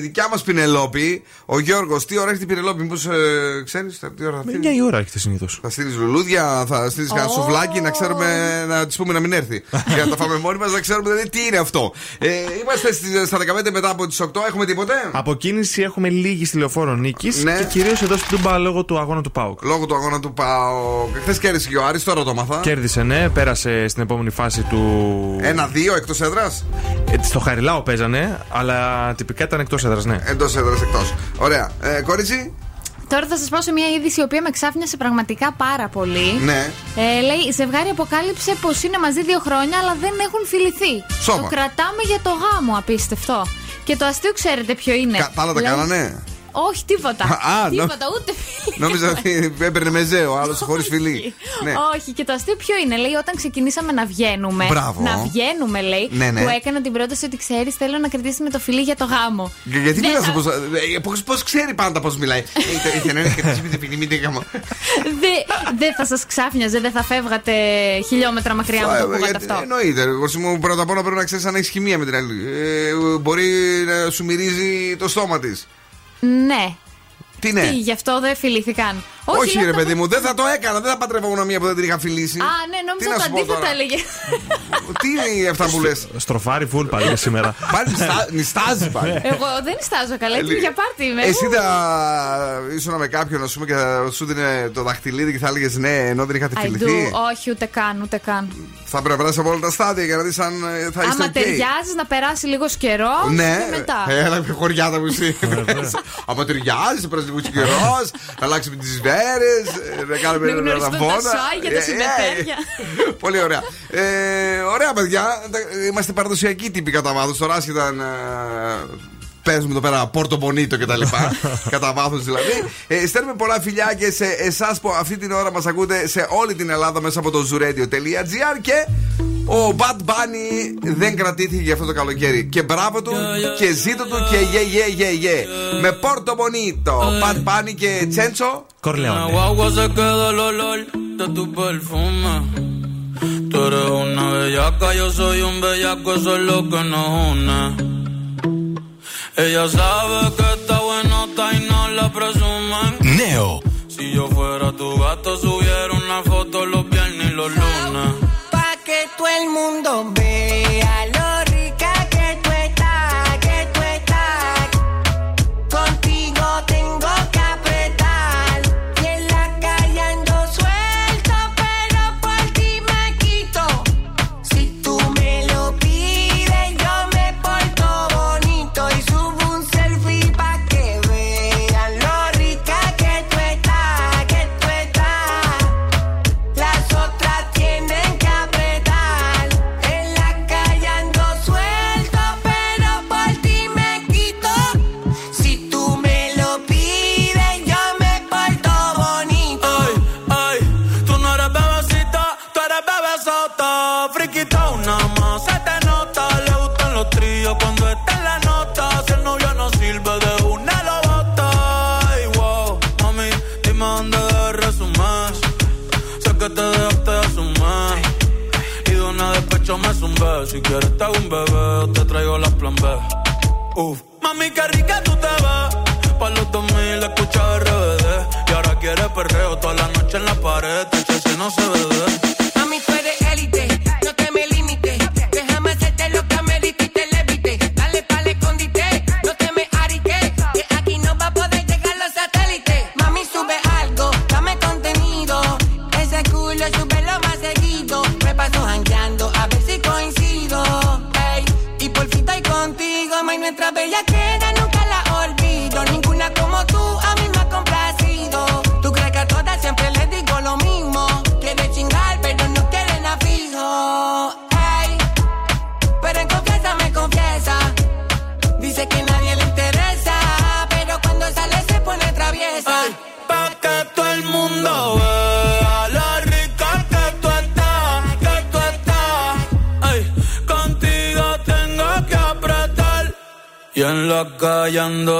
δικιά μας Πινελόπη. Ο Γιώργος, τι ώρα έρχεται η Πινελόπη, μήπως ε, ξέρεις, τι ώρα θα Με φύγει; 9 η ώρα έχετε συνήθως. Θα στείλεις λουλούδια, θα στείλεις κανένα σουβλάκι να ξέρουμε να της πούμε να μην έρθει. Για να τα φάμε μόνοι μας, να ξέρουμε δηλαδή τι είναι αυτό. Ε, είμαστε στις- στα 15 μετά από τις 8, έχουμε τίποτε; Από κίνηση έχουμε λίγη στη λεωφόρο νίκης Ναι. και κυρίως εδώ στην Τούμπα λόγω του αγώνα του Πάουκ. Λόγω του αγώνα του πάω. Χθες κέρδισε και ο Άρης, τώρα το μαθα. Κέρδισε, ναι, πέρασε στην επόμενη φάση του. Ένα-δύο εκτός έδρας. Ε, στο Χαριλάο παίζανε, αλλά τυπικά ήταν εκτός έδρας, ναι. Εντός έδρας εκτός. Ωραία. Ε, κόριτσι. Τώρα θα σας πω σε μια είδηση η οποία με ξάφνιασε πραγματικά πάρα πολύ. Ναι. Ε, λέει, η ζευγάρι αποκάλυψε πως είναι μαζί δύο χρόνια, αλλά δεν έχουν φιληθεί. Σώμα. Το κρατάμε για το γάμο, απίστευτο. Και το αστείο ξέρετε ποιο είναι. Κα- Τα άλλα τα Λέει- κάνανε; Όχι, τίποτα. Α, νο- τίποτα, ούτε φίλοι. Νόμιζα ότι έπαιρνε μεζέο, άλλος χωρίς φιλί. Ναι. Όχι, και το αστείο ποιο είναι. Λέει, όταν ξεκινήσαμε να βγαίνουμε. Μπράβο. Να βγαίνουμε, λέει. Ναι, ναι. Που έκανα την πρόταση ότι ξέρεις, θέλω να κρατήσουμε το φιλί για το γάμο. Για- Γιατί Δεν μιλάς θα- πώ. Πώς ξέρει πάντα πώς μιλάει. Ε, Είχε να είναι και τη μην μην Δε- Δεν θα σας ξάφνιαζε, δεν θα φεύγατε χιλιόμετρα μακριά μου το ακούγατε Γιατί- αυτό. Εννοείται. Εγώ μου πρώτα απ' όλα πρέπει να ξέρεις αν έχεις χημεία με την άλλη. Ε, μπορεί να σου μυρίζει το στόμα της. Ναι. Τι ναι. Τι, γι' αυτό δεν φιλήθηκαν. Όχι, λέω ρε το- παιδί μου, δεν θα το έκανα. Δεν θα παντρευόμουν μία που δεν την είχα φιλήσει. Α, ναι, Τι νόμιζα να το σου πω αντίθετο τώρα; έλεγε. Τι είναι αυτά που λες; Στροφάρι φουλ πάλι για σήμερα. Πάλι νιστά- νιστάζει πάλι. Εγώ δεν στάζω καλά, έτσι για πάρτι είμαι. Εσύ Ου. θα ήσουν με κάποιον ας πούμε, και θα σου δίνει το δαχτυλίδι και θα έλεγες ναι, ενώ δεν είχατε I do. φιληθεί. Όχι, ούτε καν, ούτε καν. Θα πρέπει να περάσει από όλα τα στάδια για να δεις αν ε, θα είστε Άμα ok. ταιριάζεις να περάσει λίγος καιρός Ναι, και μετά. έλα με χωριά τα μουσεί. Άμα ταιριάζει, θα περάσει λίγο καιρό, θα αλλάξουμε τις βέρες, να κάνουμε Να ένα γνωριστούν τα ραμπόνα. σάγια, τα Ε, ε, συμπετέρια. Πολύ ωραία. Ε, ωραία, παιδιά. Τα- Είμαστε παραδοσιακοί τύποι κατά βάθος. Τώρα άσχετα να παίζουμε εδώ πέρα Πόρτο Μπονίτο και τα λοιπά. κατά βάθος δηλαδή. Ε, στέλνουμε πολλά φιλιά και σε εσάς που αυτή την ώρα μας ακούτε σε όλη την Ελλάδα μέσα από το zooradio.gr και ο Bad Bunny δεν κρατήθηκε για αυτό το καλοκαίρι. Και μπράβο του και ζήτω του και γε γε γε γε. Με Πόρτο Μπονίτο, Bad Bunny και Τσέντσο. Κορλεόνε. Una guagua se queda el olor de tu perfume. Tú eres una bellaca, yo soy un bellaco, eso es lo que nos une. Ella sabe que está buenota y no la presumen. Neo. Si yo fuera tu gato, subiera una foto los viernes y los lunes. mundo ve. Si quieres te hago un bebé, te traigo las plan B. Uf. Mami, qué rica tú te ves. Pa' los 2000 escucha RBD. Y ahora quieres perreo toda la noche en la pared. Te si no se bebe. buscando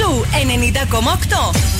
Ζου 90,8.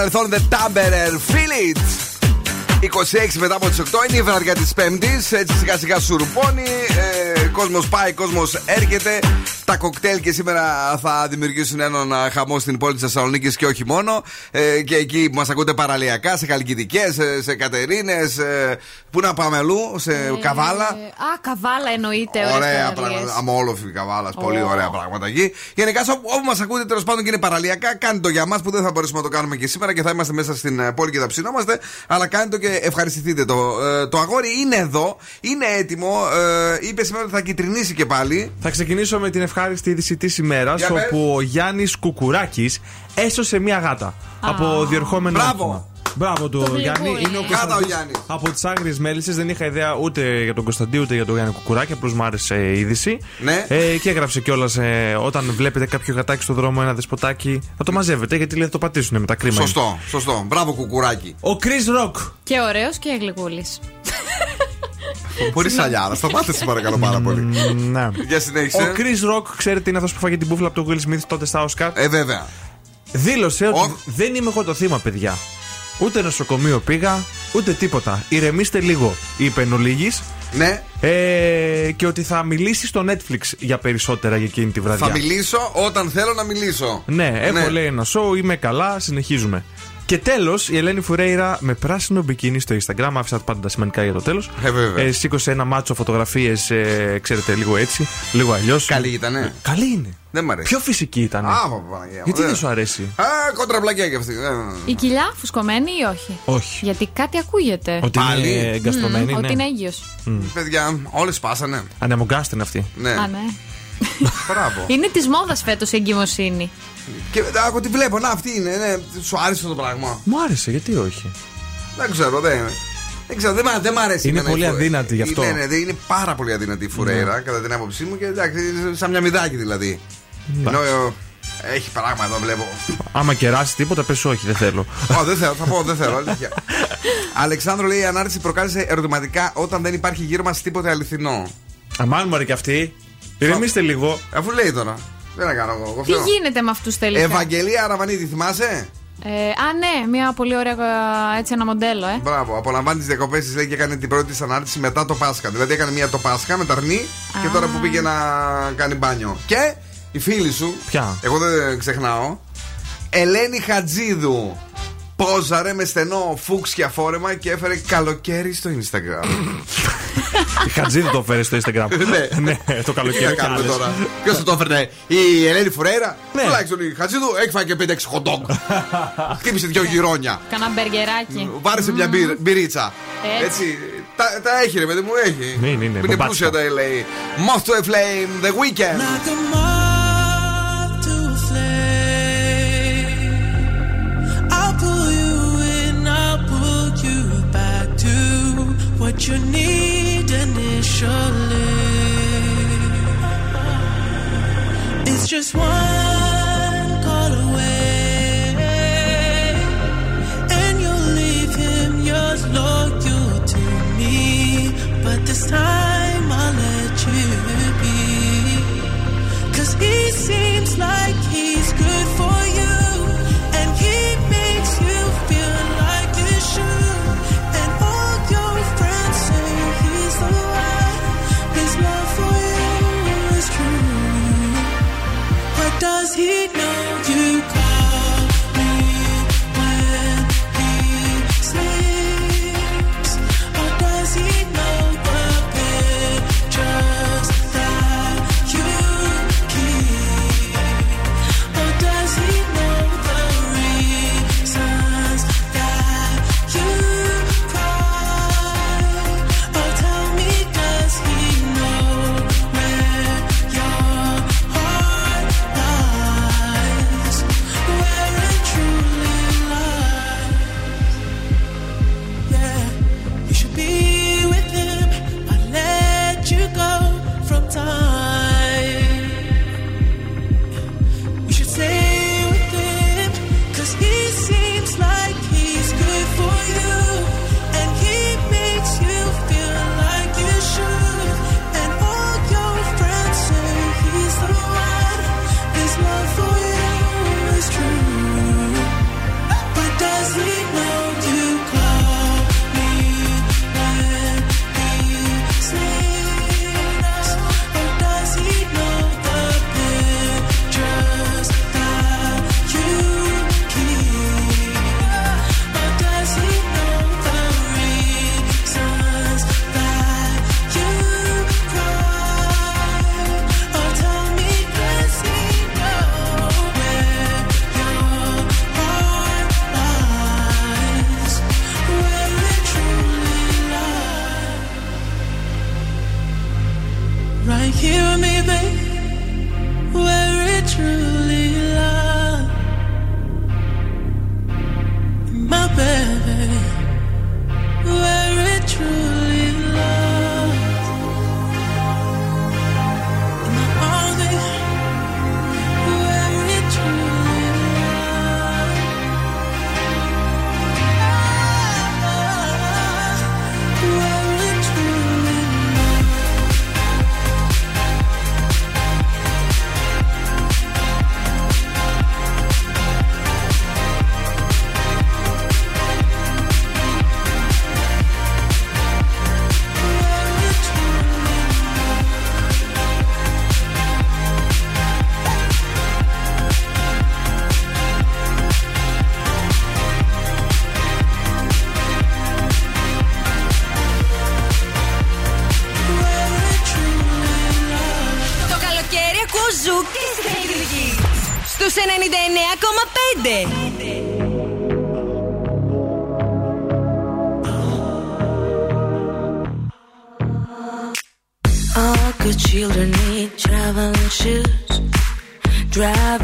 Παρελθόν The Tamberer Feel It 26 μετά από τις 8 είναι η βραδιά της Πέμπτης. Έτσι σιγά σιγά σουρουπώνει. Ε, κόσμος πάει, κόσμος έρχεται. Τα κοκτέιλ και σήμερα θα δημιουργήσουν έναν α, χαμό στην πόλη της Θεσσαλονίκης και όχι μόνο. Ε, και εκεί που μας ακούτε παραλιακά, σε Καλκιδικές, σε, σε Κατερίνες. Ε, πού να πάμε αλλού, σε Καβάλα. Ε, Α, καβάλα εννοείται. ωραίες Ωραία παραλίες. πράγματα. Αμόλοφη καβάλας. Πολύ Ω. ωραία πράγματα εκεί. Γενικά, όπου, όπου μας ακούτε τέλος πάντων και είναι παραλιακά, κάντε το για μας που δεν θα μπορέσουμε να το κάνουμε και σήμερα και θα είμαστε μέσα στην ε, πόλη και θα ψινόμαστε. Αλλά κάντε το και ευχαριστηθείτε το. Ε, το αγόρι είναι εδώ, είναι έτοιμο. Ε, είπε σήμερα ότι θα κυτρινίσει και πάλι. Θα ξεκινήσω με την ευχάριστη είδηση της ημέρας, Για πες. όπου ο Γιάννης Κουκουράκης έσωσε μία γάτα από διερχόμενο. Μπράβο. όχημα. Μπράβο του Το Γιάννη. γλυκό είναι. Γάτα ο Κωνσταντίνος Γιάννης. Από τις άγριες μέλισσες δεν είχα ιδέα ούτε για τον Κωνσταντίνο ούτε για τον Γιάννη Κουκουράκη. Απλώς μου άρεσε η είδηση. Ναι. Ε, και έγραψε κιόλας ε, όταν βλέπετε κάποιο γατάκι στο δρόμο, ένα δεσποτάκι, να το μαζεύετε γιατί λέει θα το πατήσουν με τα κρίματα. Σωστό, σωστό. Μπράβο, κουκουράκι. Ο Chris Rock. Και ωραίος και γλυκούλης. Μπορεί σαλιάρα. Σταμάτε, σε παρακαλώ πάρα πολύ. Ναι. Για συνέχισε. Ο Chris Rock, ξέρετε, είναι αυτός που φάγε την μπουφλα από τον Will Smith τότε στα Oscar; Ε, βέβαια. Δήλωσε ότι δεν είμαι εγώ το θύμα, παιδιά. Ούτε νοσοκομείο πήγα, ούτε τίποτα. Ηρεμήστε λίγο, είπε εν ολίγης. Ναι. Ε, και ότι θα μιλήσει στο Netflix για περισσότερα για εκείνη τη βραδιά. Θα μιλήσω όταν θέλω να μιλήσω. Ναι, έχω Ναι. λέει ένα show, είμαι καλά, συνεχίζουμε. Και τέλος, η Ελένη Φουρέιρα με πράσινο μπικίνι στο Instagram, άφησα πάντα τα σημαντικά για το τέλος. Ε, βέβαια. σήκωσε ένα μάτσο φωτογραφίες, ε, ξέρετε, λίγο έτσι, λίγο αλλιώς. Καλή ήτανε. Καλή είναι. Δεν μ' αρέσει. Πιο φυσική ήταν. Α, Παναγία μου, Γιατί δεν- δεν σου αρέσει; Α, κοντραμπλακιά κι αυτή. Ε, Η κοιλιά φουσκωμένη ή όχι; Όχι. Γιατί κάτι ακούγεται. Ότι είναι εγκαστρωμένη, Μμμ, ναι. Ότι είναι έγκυος. Παιδιά, όλες σπάσανε. Ανεμογκάστε είναι αυτή. Ναι. Α, ναι. Μπράβο. Είναι της μόδας φέτος η εγκυμοσύνη. Και άκου τι βλέπω, να αυτή είναι. Ναι. Σου άρεσε αυτό το πράγμα. Μου άρεσε, γιατί όχι; Δεν ξέρω, δεν. Δεν ξέρω, δεν, μ' δεν μ' αρέσει. Είναι εμένα η πολύ φου- αδύνατη γι' αυτό. Ναι, ναι, δεν είναι πάρα πολύ αδύνατη η φουρέιρα, Ναι. κατά την άποψή μου και εντάξει, είναι σαν μια μηδάκι δηλαδή. Ενώ ε, έχει πράγμα εδώ, βλέπω. Άμα κεράσει τίποτα, πες όχι, δεν θέλω. Ω, δεν θέλω, θα πω, δεν θέλω, αλήθεια. Αλεξάνδρο λέει: Η ανάρτηση προκάλεσε ερωτηματικά όταν δεν υπάρχει γύρω μας τίποτε αληθινό. Αμάν μου και αυτή. Ηρεμήστε λίγο. Αφού λέει τώρα. Δεν να κάνω εγώ. εγώ Τι φταίω. γίνεται με αυτούς τελικά; Ευαγγελία Αραβανίδη, θυμάσαι; Ε, α, ναι, μια πολύ ωραία έτσι ένα μοντέλο, ε. Μπράβο, απολαμβάνεις τι διακοπές της λέει και έκανε την πρώτη τη ανάρτηση μετά το Πάσχα. Δηλαδή έκανε μία το Πάσχα με ταρνή και Α. τώρα που πήγε να κάνει μπάνιο. Και η φίλη σου, Ποια; εγώ δεν ξεχνάω, Ελένη Χατζίδου. Πόζαρε με στενό φούξια φόρεμα και έφερε καλοκαίρι στο Instagram. Η Χατζίδη το φέρε στο Instagram. Ναι. ναι, το Τι καλοκαίρι. να κι κάνουμε άλλες. τώρα; Ποιος θα το έφερνε, η Ελένη Φουρέιρα; Ναι. Τουλάχιστον η Χατζίδου έχει φάει και 5-6 χοντόγκ. Χτύπησε δυο γυρόνια. Κάνα μπεργκεράκι. Βάρεσε μια μπυρ- μπυρίτσα. Έτσι. Έτσι. Τα, τα έχει ρε παιδί μου, έχει. Ναι, ναι, ναι, Είναι μπομπάτσικα. πλούσια τα λέει. Moth to a flame, the weekend. What you need initially. It's just one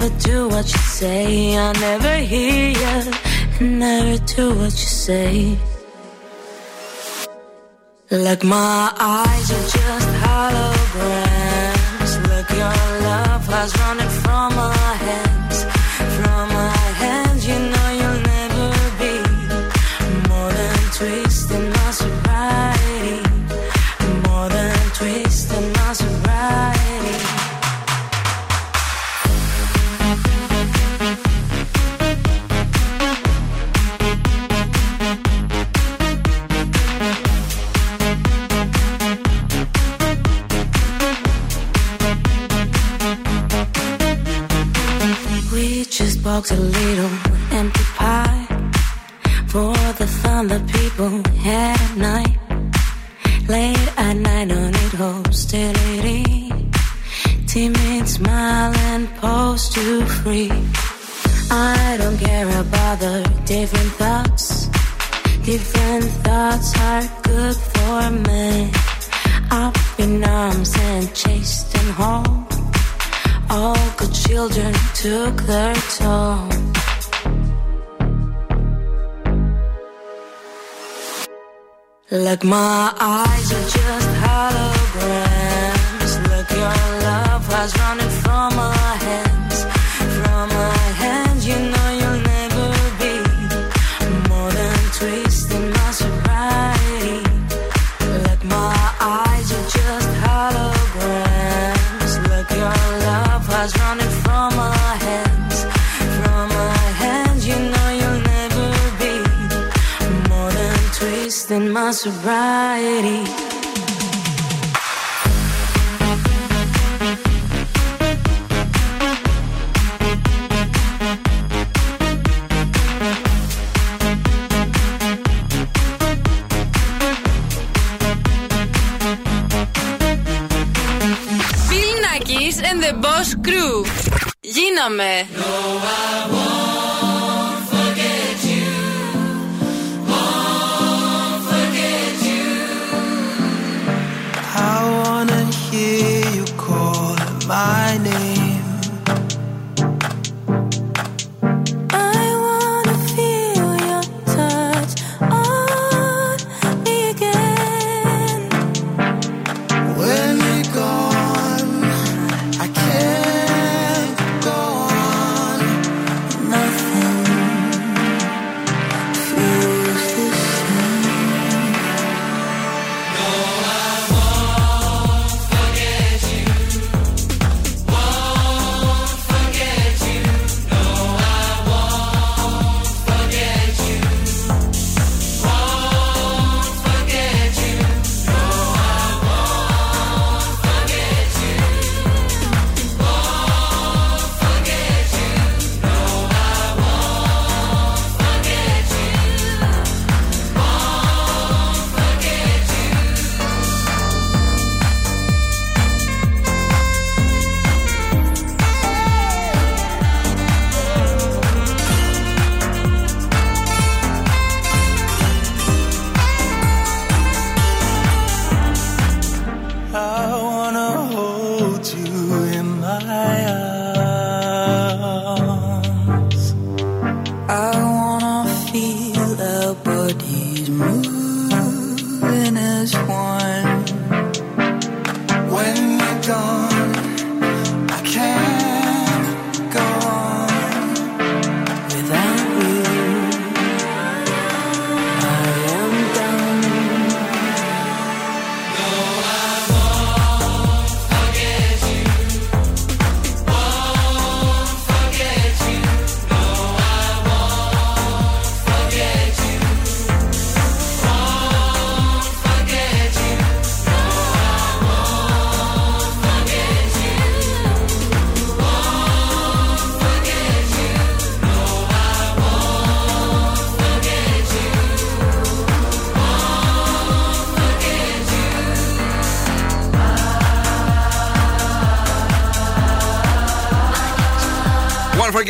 never do what you say. I never hear you, never do what you say. Like my eyes are just holograms. Look, your love has running from us.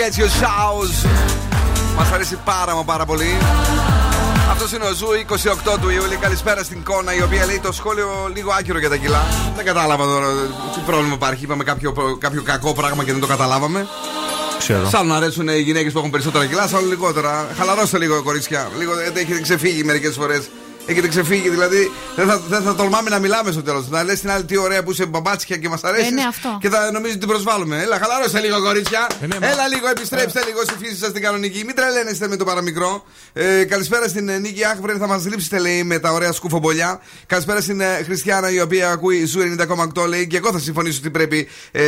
Never forget your shows. Μας αρέσει πάρα μα πάρα πολύ. Αυτός είναι ο Zoo 28 του Ιούλη. Καλησπέρα στην Κόνα, η οποία λέει το σχόλιο λίγο άκυρο για τα κιλά. Δεν κατάλαβα τώρα τι πρόβλημα υπάρχει. Είπαμε κάποιο, κάποιο κακό πράγμα και δεν το καταλάβαμε. Ξέρω. Σαν να αρέσουν οι γυναίκες που έχουν περισσότερα κιλά, σαν λιγότερα. Χαλαρώστε λίγο, κορίτσια. Λίγο έχετε ξεφύγει μερικές φορές. Έχετε ξεφύγει, δηλαδή δεν θα, δεν θα τολμάμε να μιλάμε στο τέλος. Να λες την άλλη τι ωραία που είσαι μπαμπάτσια και μας αρέσεις. Ε, ναι, αυτό. Και θα νομίζεις ότι την προσβάλλουμε. Έλα, χαλαρώστε λίγο, κορίτσια. Ε, ναι, μα- Έλα λίγο, επιστρέψτε λίγο στη φύση σας στην κανονική. Μην τρελαίνεστε με το παραμικρό. Ε, καλησπέρα στην ε, Νίκη Άχβρεν, θα μας λείψετε λέει με τα ωραία σκουφομπολιά. Καλησπέρα στην ε, Χριστιανά η οποία ακούει σου 90,8 λέει. Και εγώ θα συμφωνήσω ότι πρέπει ε,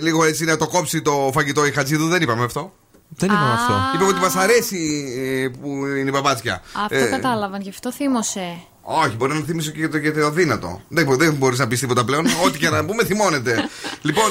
λίγο έτσι να το κόψει το φαγητό η Χατζίδου. Δεν είπαμε αυτό. Δεν είπαμε αυτό. Είπαμε ότι μας αρέσει ε, που είναι η μπαμπάτσια. Αυτό Ε, κατάλαβαν, γι' αυτό θύμωσε. όχι, μπορεί να θυμίσω και για το, για το αδύνατο. Δεν, μπο- δεν μπορείς να πεις τίποτα πλέον. Ό,τι και να πούμε, θυμώνεται. λοιπόν,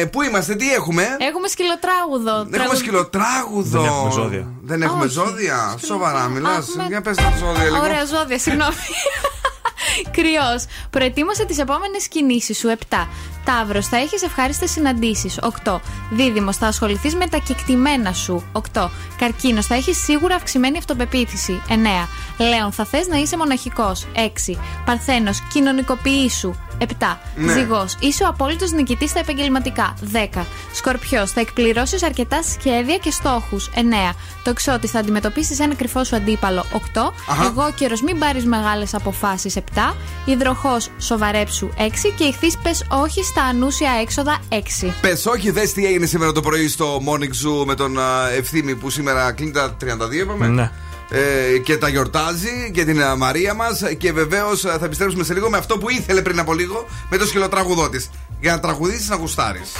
ε, πού είμαστε, τι έχουμε; Έχουμε σκυλοτράγουδο. Δεν έχουμε Τραγουδ- σκυλοτράγουδο. Δεν έχουμε ζώδια. Δεν έχουμε Όχι. ζώδια. Σοβαρά μιλάς. Έχουμε- Για πες τα ζώδια λίγο. Ωραία ζώδια, συγγνώμη. Κρυός. Προετοίμασε τις επόμενες κινήσεις σου. 7. Ταύρο. Θα έχεις ευχάριστες συναντήσεις. 8. Δίδυμος. Θα ασχοληθείς με τα κεκτημένα σου. 8. Καρκίνος. Θα έχεις σίγουρα αυξημένη αυτοπεποίθηση. 9. Λέων. Θα θες να είσαι μοναχικός. 6. Παρθένος. Κοινωνικοποιήσου. 7. Ναι. Ζυγός. Είσαι ο απόλυτος νικητής στα επαγγελματικά. 10. Σκορπιός. Θα εκπληρώσεις αρκετά σχέδια και στόχους. 9. Τοξότης. Θα αντιμετωπίσεις ένα κρυφό σου αντίπαλο. 8. Αχα. Εγώ καιρο. Μην πάρεις μεγάλες αποφάσεις. 7. Υδροχός. Σοβαρέψου. 6. Και ηχθείς πες όχι στα ανούσια έξοδα. 6. Πες όχι, δες τι έγινε σήμερα το πρωί στο Morning Zoo με τον α, ευθύμη που σήμερα κλείνει τα 32, είπαμε. Ναι. Ε, και τα γιορτάζει και την α, Μαρία μας. Και βεβαίως θα επιστρέψουμε σε λίγο με αυτό που ήθελε πριν από λίγο με το σκυλοτραγουδό της. Για να τραγουδήσεις να γουστάρεις.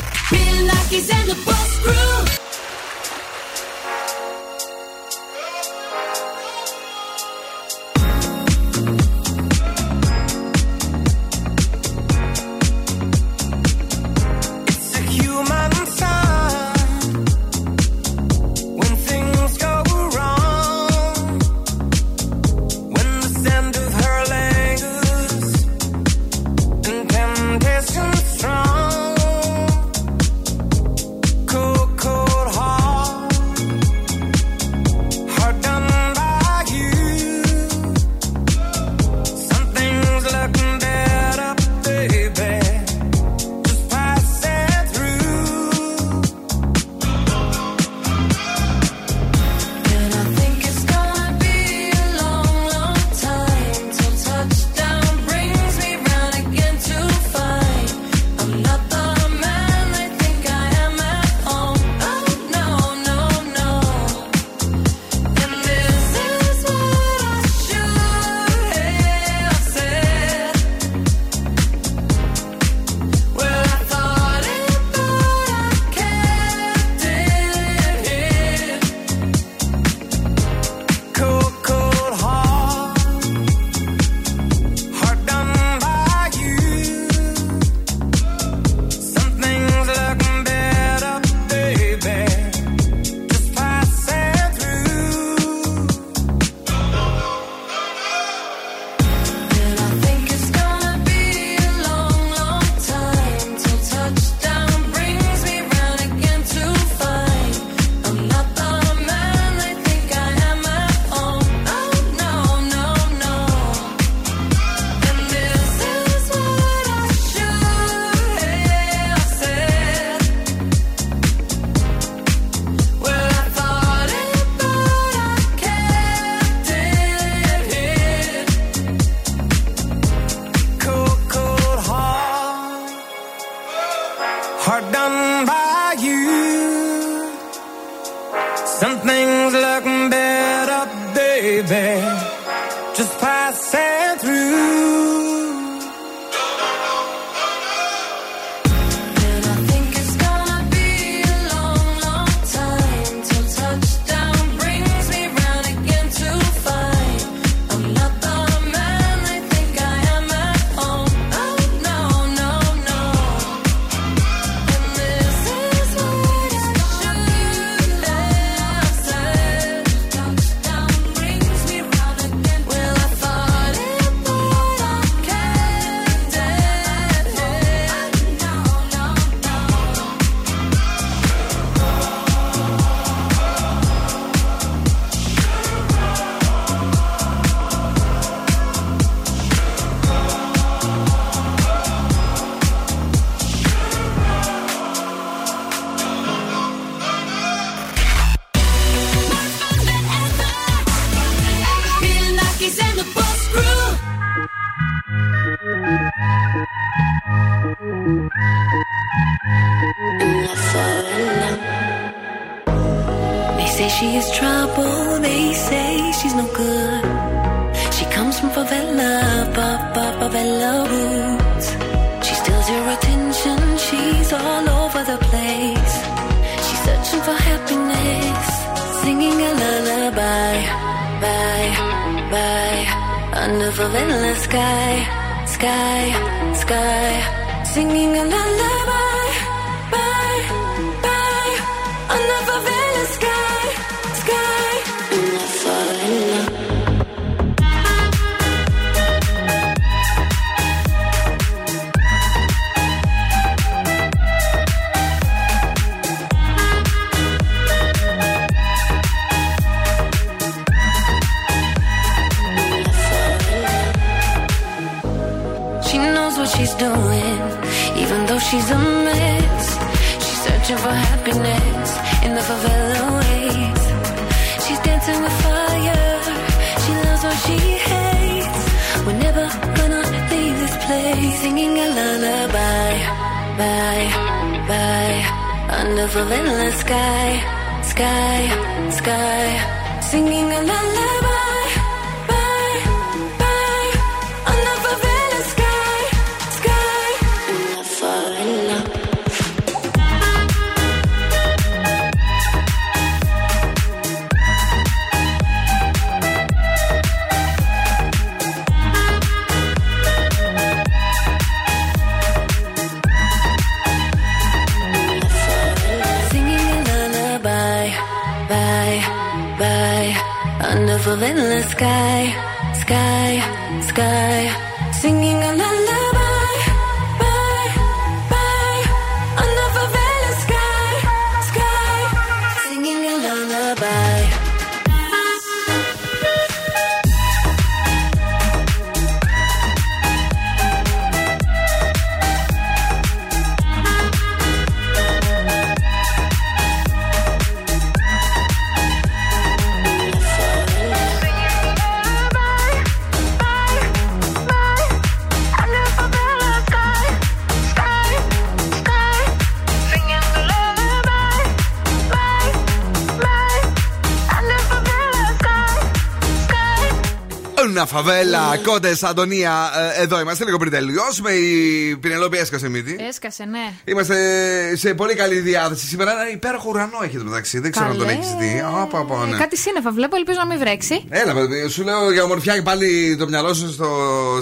Una φαβέλα, κότε, Αντωνία. Ε, Εδώ είμαστε λίγο πριν τελειώσουμε. Η Πηνελόπη έσκασε μύτη. Έσκασε, ναι. Είμαστε σε πολύ καλή διάθεση σήμερα. Ένα υπέροχο ουρανό έχετε μεταξύ. Δεν ξέρω αν τον Καλέ. έχεις δει. Α, πα, πα, ναι. Ε, Κάτι σύννεφα βλέπω, ελπίζω να μην βρέξει. Έλα, παιδί, σου λέω για ομορφιά και πάλι το μυαλό σου στο,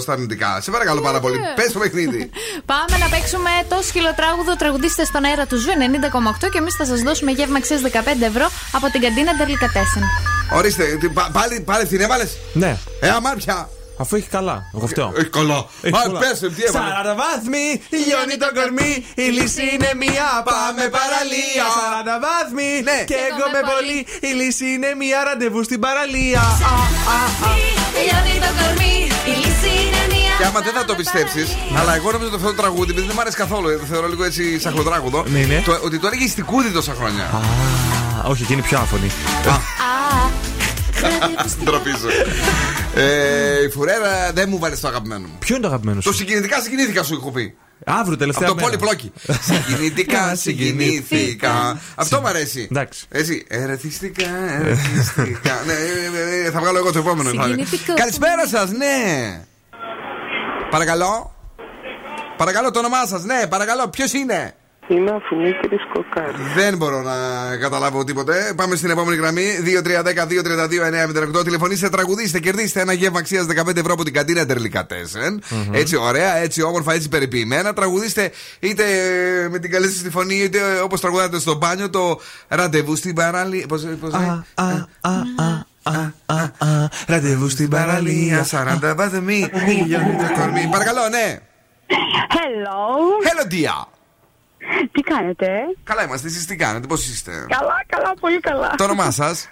στα αρνητικά. Σε παρακαλώ πάρα πολύ. Πες το παιχνίδι. Πάμε να παίξουμε το σκυλοτράγουδο. Τραγουδίστες στον αέρα του Zoo 90,8 και εμείς θα σας δώσουμε γεύμα αξία 15 ευρώ από την καντίνα Ντερλικατέσεν. Ορίστε, τι, πα- πάλι, πάλι την έβαλε. Ναι. Ε, αμάρια. Αφού έχει καλά. Εγώ φταίω. Έχει καλά. Έχει Α, καλά. πες, τι έβαλε. Σαρανταβάθμι, λιώνει το κορμί. Η λύση είναι μία. Πάμε παραλία. Σαρανταβάθμι, Ναι. και εγώ με πολύ. Η λύση είναι μία. Ραντεβού στην παραλία. Α, α, α. Λιώνει το κορμί, η λύση είναι μία. Και άμα δεν θα το πιστέψει, αλλά εγώ νομίζω το αυτό το τραγούδι, επειδή δεν μου αρέσει καθόλου, το θεωρώ λίγο έτσι σαχλοτράγουδο, Ναι, ναι. το- ότι το έλεγε η Στικούδη τόσα χρόνια. Α, όχι, εκείνη πιο άφωνη. Ντροπή σου. Ε, Η φουρέρα δεν μου βάλε το αγαπημένο μου. Ποιο είναι το αγαπημένο Το σου; συγκινητικά συγκινήθηκα σου έχω πει. Αύριο τελευταία Από το μέρα. πόλι πλόκι. Συγκινητικά συγκινήθηκα. Αυτό μου αρέσει. Εντάξει. Έτσι. Ερεθιστικά, ερεθιστικά. Ναι, ε, ε, ε, θα βγάλω εγώ το επόμενο. θα είναι. Συγκινητικό. Καλησπέρα σας, ναι. Παρακαλώ. Παρακαλώ το όνομά σας, ναι, παρακαλώ, ποιος είναι; Είμαι αφουνίκη κοκάρης. Δεν μπορώ να καταλάβω τίποτε. Πάμε στην επόμενη γραμμή. 2-3-10-2-32-9-08. Τηλεφωνήστε, τραγουδίστε, κερδίστε ένα γεύμα αξίας 15 ευρώ από την καντίνα Τερλικατέσεν. Έτσι ωραία, έτσι όμορφα, έτσι περιποιημένα. Τραγουδίστε είτε με την καλή σας τη φωνή, είτε όπως τραγουδάτε στο μπάνιο το ραντεβού στην παραλία. Πώς Α, α, α, α, α, α, α. Ραντεβού στην παραλία. 40 βαθμοί. Λιώνει το κορμί. Παρακαλώ, ναι. Hello. Hello, dear. Τι κάνετε; Καλά είμαστε, εσείς τι κάνετε, πώς είστε; Καλά, καλά, πολύ καλά. Το όνομά σας;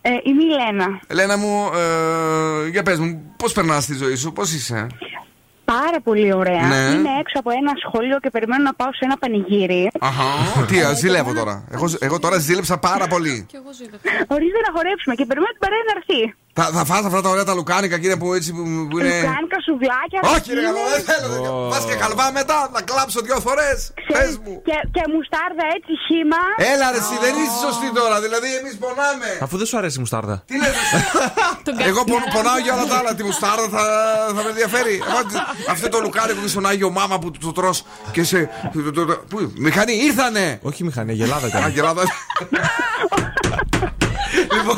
Ε, είμαι η Λένα. Ελένα μου, ε, για πες μου, πώς περνάς τη ζωή σου, πώς είσαι; Πάρα πολύ ωραία. Ναι. Είμαι έξω από ένα σχολείο και περιμένω να πάω σε ένα πανηγύρι. Αχα, τι, α, ζηλεύω τώρα. Εγώ, εγώ τώρα ζήλεψα πάρα πολύ. Ορίστε να χορέψουμε και περιμένω την παρέα να έρθει. Θα, θα φας αυτά τα ωραία τα λουκάνικα, κύριε που έτσι που, που είναι. Λουκάνικα, σουβλάκια. Όχι, ρε καλό, δεν θέλω τέτοιο. Πα και καλβά μετά, να κλάψω δυο φορές. Πες μου. Και, και μουστάρδα έτσι χύμα. Έλα, ρε, εσύ δεν είσαι σωστή τώρα. Δηλαδή, εμείς πονάμε. Αφού δεν σου αρέσει η μουστάρδα. Τι λες, Εγώ πον- πονάω για όλα τα άλλα. Τη μουστάρδα θα, θα με ενδιαφέρει. Εγώ, αυτό το λουκάρικο και στον Άγιο Μάμα που το τρώ και σε. το- το- το- Πού, μηχανή, ήρθανε! Όχι μηχανή, γελάδα Α, ήταν. γελάδα. λοιπόν,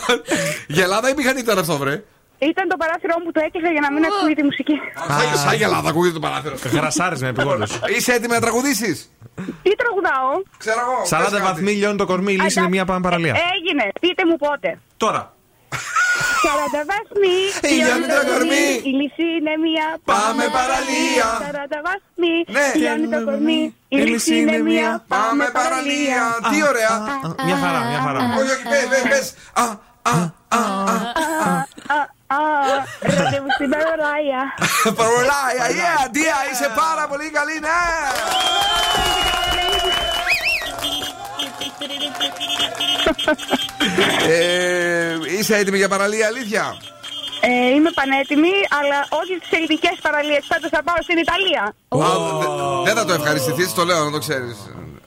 γελάδα ή μηχανή ήταν αυτό, βρε; Ήταν το παράθυρό μου που το έκλεισα για να μην ακούει τη μουσική. Σαν- Σαν γελάδα, ακούγεται το παράθυρο. Γρασάρισμα επιγόντως. Είσαι έτοιμη να τραγουδήσεις; Τι τραγουδάω; Ξέρω εγώ. 40 βαθμοί λιώνει το κορμί, η λύση είναι μία πάμε παραλία. Έγινε. Πείτε μου πότε. Τώρα. 40 βαθμοί. Λιώνει το κορμί. Η λύση είναι μία. Πάμε παραλία. 40 βαθμοί. Ναι. Λιώνει το κορμί. Η λύση είναι μία. Πάμε παραλία. Τι ωραία. Μια χαρά, μια χαρά. Όχι, όχι, πες, πες, πες. Α, α, α, α. Α, ραντεβού στην παραλία. Παρολάια, yeah, Δία, είσαι πάρα πολύ καλή, ναι. Ε, είσαι έτοιμη για παραλία, αλήθεια; Ε, είμαι πανέτοιμη, αλλά όχι στις ελληνικές παραλίες. Φέτος θα πάω στην Ιταλία. Α, δε- Δεν θα το ευχαριστηθείς, το λέω να το ξέρεις.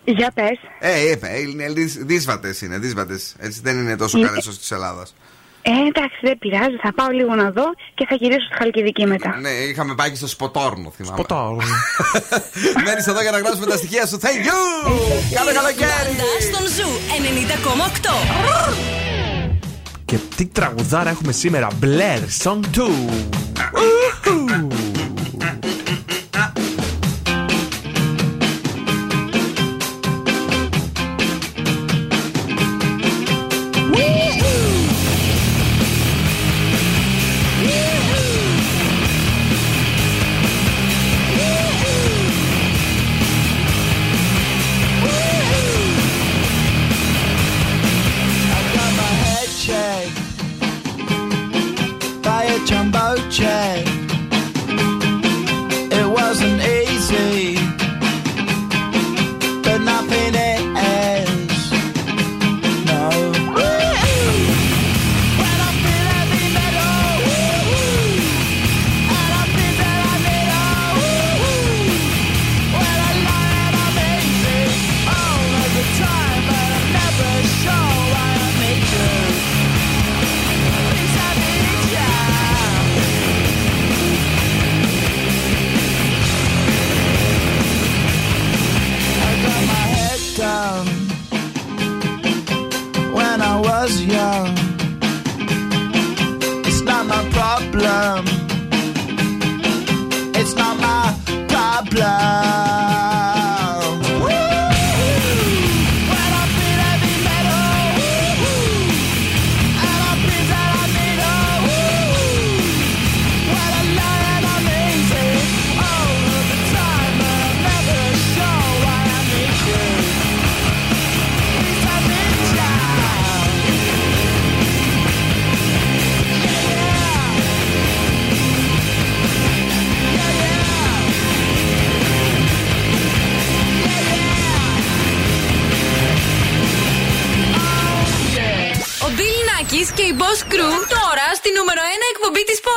Για πες. Ε, είπε, είναι δύσβατε είναι, δύσβατε. Έτσι δεν είναι τόσο Ναι. καλές όσο της Ελλάδας. Ε, εντάξει, δεν πειράζει. Θα πάω λίγο να δω και θα γυρίσω στη Χαλκιδική μετά. Ναι, είχαμε πάει και στο Σποτόρνο, θυμάμαι. Σποτόρνο. Μένεις εδώ για να γράψουμε τα στοιχεία σου. Thank you! Καλό καλοκαίρι! Μπάντα στον Zoo 90,8. Και τι τραγουδάρα έχουμε σήμερα, Blur Song 2.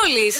Εκπομπή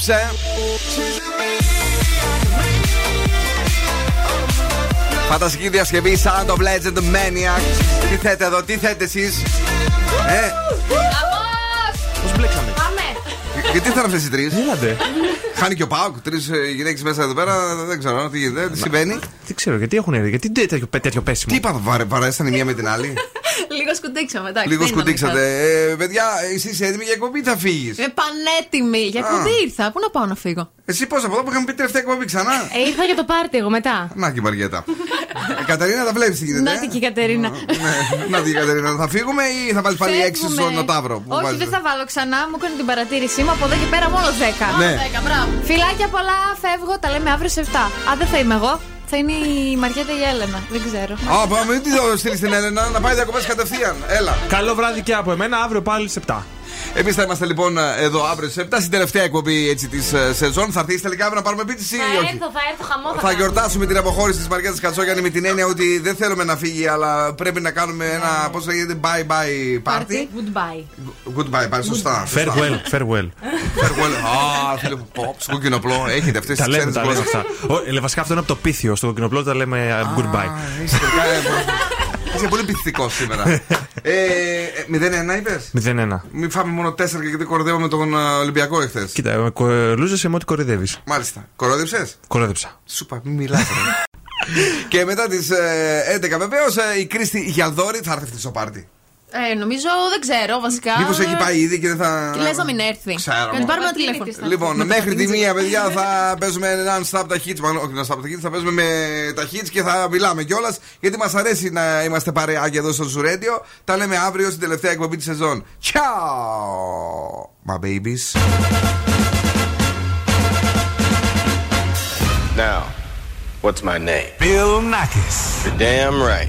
απόψε. Φανταστική διασκευή Sound of Legend Maniac. Τι θέτε εδώ, τι θέτε εσείς; Ε, Πώς μπλέξαμε; Πάμε. γιατί ήρθαν αυτέ οι τρεις; Έλατε. Χάνει και ο Πάουκ, τρεις γυναίκες μέσα εδώ πέρα. Δεν ξέρω τι γίνεται, τι συμβαίνει. Τι ξέρω, γιατί έχουν έρθει, γιατί τέτοιο, τέτοιο πέσιμο; Τι είπα, βαρε, βαρέσαν η μία με την άλλη; Λίγο σκουντίξαμε, εντάξει. Λίγο δεν είναι σκουντίξατε. μικρό. Ε, παιδιά, εσύ είσαι έτοιμη για εκπομπή, θα φύγεις. Είμαι πανέτοιμη. Για κοντή ήρθα. Πού να πάω να φύγω; Εσύ πώς από εδώ που είχαμε πει τελευταία εκπομπή ξανά; Ε, ήρθα για το πάρτι εγώ μετά. Να και η Μαριέτα. Ε, Καταρίνα, τα βλέπεις τι γίνεται. Να την και η Κατερίνα. Ναι, να την Κατερίνα. Θα φύγουμε ή θα βάλεις πάλι έξι Φεύγουμε. στον Νοτάβρο. που Όχι, βάζεις; δεν θα βάλω ξανά. Μου έκανε την παρατήρησή μου. Από εδώ και πέρα μόνο 10. Ναι. 10, μπράβο. Φιλάκια πολλά, φεύγω. Τα λέμε αύριο σε 7. Α, δεν θα είμαι εγώ. Θα είναι η Μαριέτα ή η Έλενα. Δεν ξέρω. Α, πάμε, μην τη στείλεις στην Έλενα να πάει διακοπές κατευθείαν. Έλα. Καλό βράδυ και από εμένα, αύριο πάλι σε 7. Εμείς θα είμαστε λοιπόν εδώ αύριο σε 7 στην τελευταία εκπομπή έτσι, της σεζόν. Θα έρθει τελικά αύριο να πάρουμε πίτση ή Θα όχι; έρθω, θα έρθω, χαμό θα Θα κάνω. γιορτάσουμε την αποχώρηση της Μαριέτα Κατσόγιαννη με την έννοια ότι δεν θέλουμε να φύγει, αλλά πρέπει να κάνουμε ένα. Πώς λέγεται, bye bye party. Goodbye. Goodbye, πάει σωστά. σωστά. Farewell, farewell. Farewell. Α, φίλε μου, πω, στο κοκκινοπλό. Έχετε αυτές τις Τα λέμε, ξένες τα λέμε γλώσσε. αυτά. Ω, ε, Βασικά αυτό είναι από το πίθιο. Στο κοκκινοπλό τα λέμε uh, goodbye. Είσαι πολύ πυθικό σήμερα. ε, 0-1 είπες; 0-1. Μην φάμε μόνο 4 γιατί κοροϊδεύαμε τον α, Ολυμπιακό εχθές. Κοίτα, με κολούζεσαι με ό,τι κοροϊδεύεις. Μάλιστα. Κοροϊδεύσε. Κοροϊδεύσα. Σου είπα, μην μιλάς, ρε. Και μετά τις 11 βεβαίως η Κρίστη Γιαλδόρη θα έρθει αυτή στο πάρτι. Ε, νομίζω δεν ξέρω βασικά. Μήπως έχει πάει ήδη και δεν θα. Και λες να μην έρθει. Ξέρω. Να την πάρουμε ένα τηλέφωνο. Λοιπόν, μέχρι τη μία, παιδιά, θα παίζουμε non-stop τα hits. Μάλλον, όχι non-stop τα hits, θα παίζουμε με τα hits και θα μιλάμε κιόλας. Γιατί μας αρέσει να είμαστε παρεάκι εδώ στο Zoo Radio. Τα λέμε αύριο στην τελευταία εκπομπή της σεζόν. Ciao, my babies. Now, what's my name? Bill Nackis. You're damn right.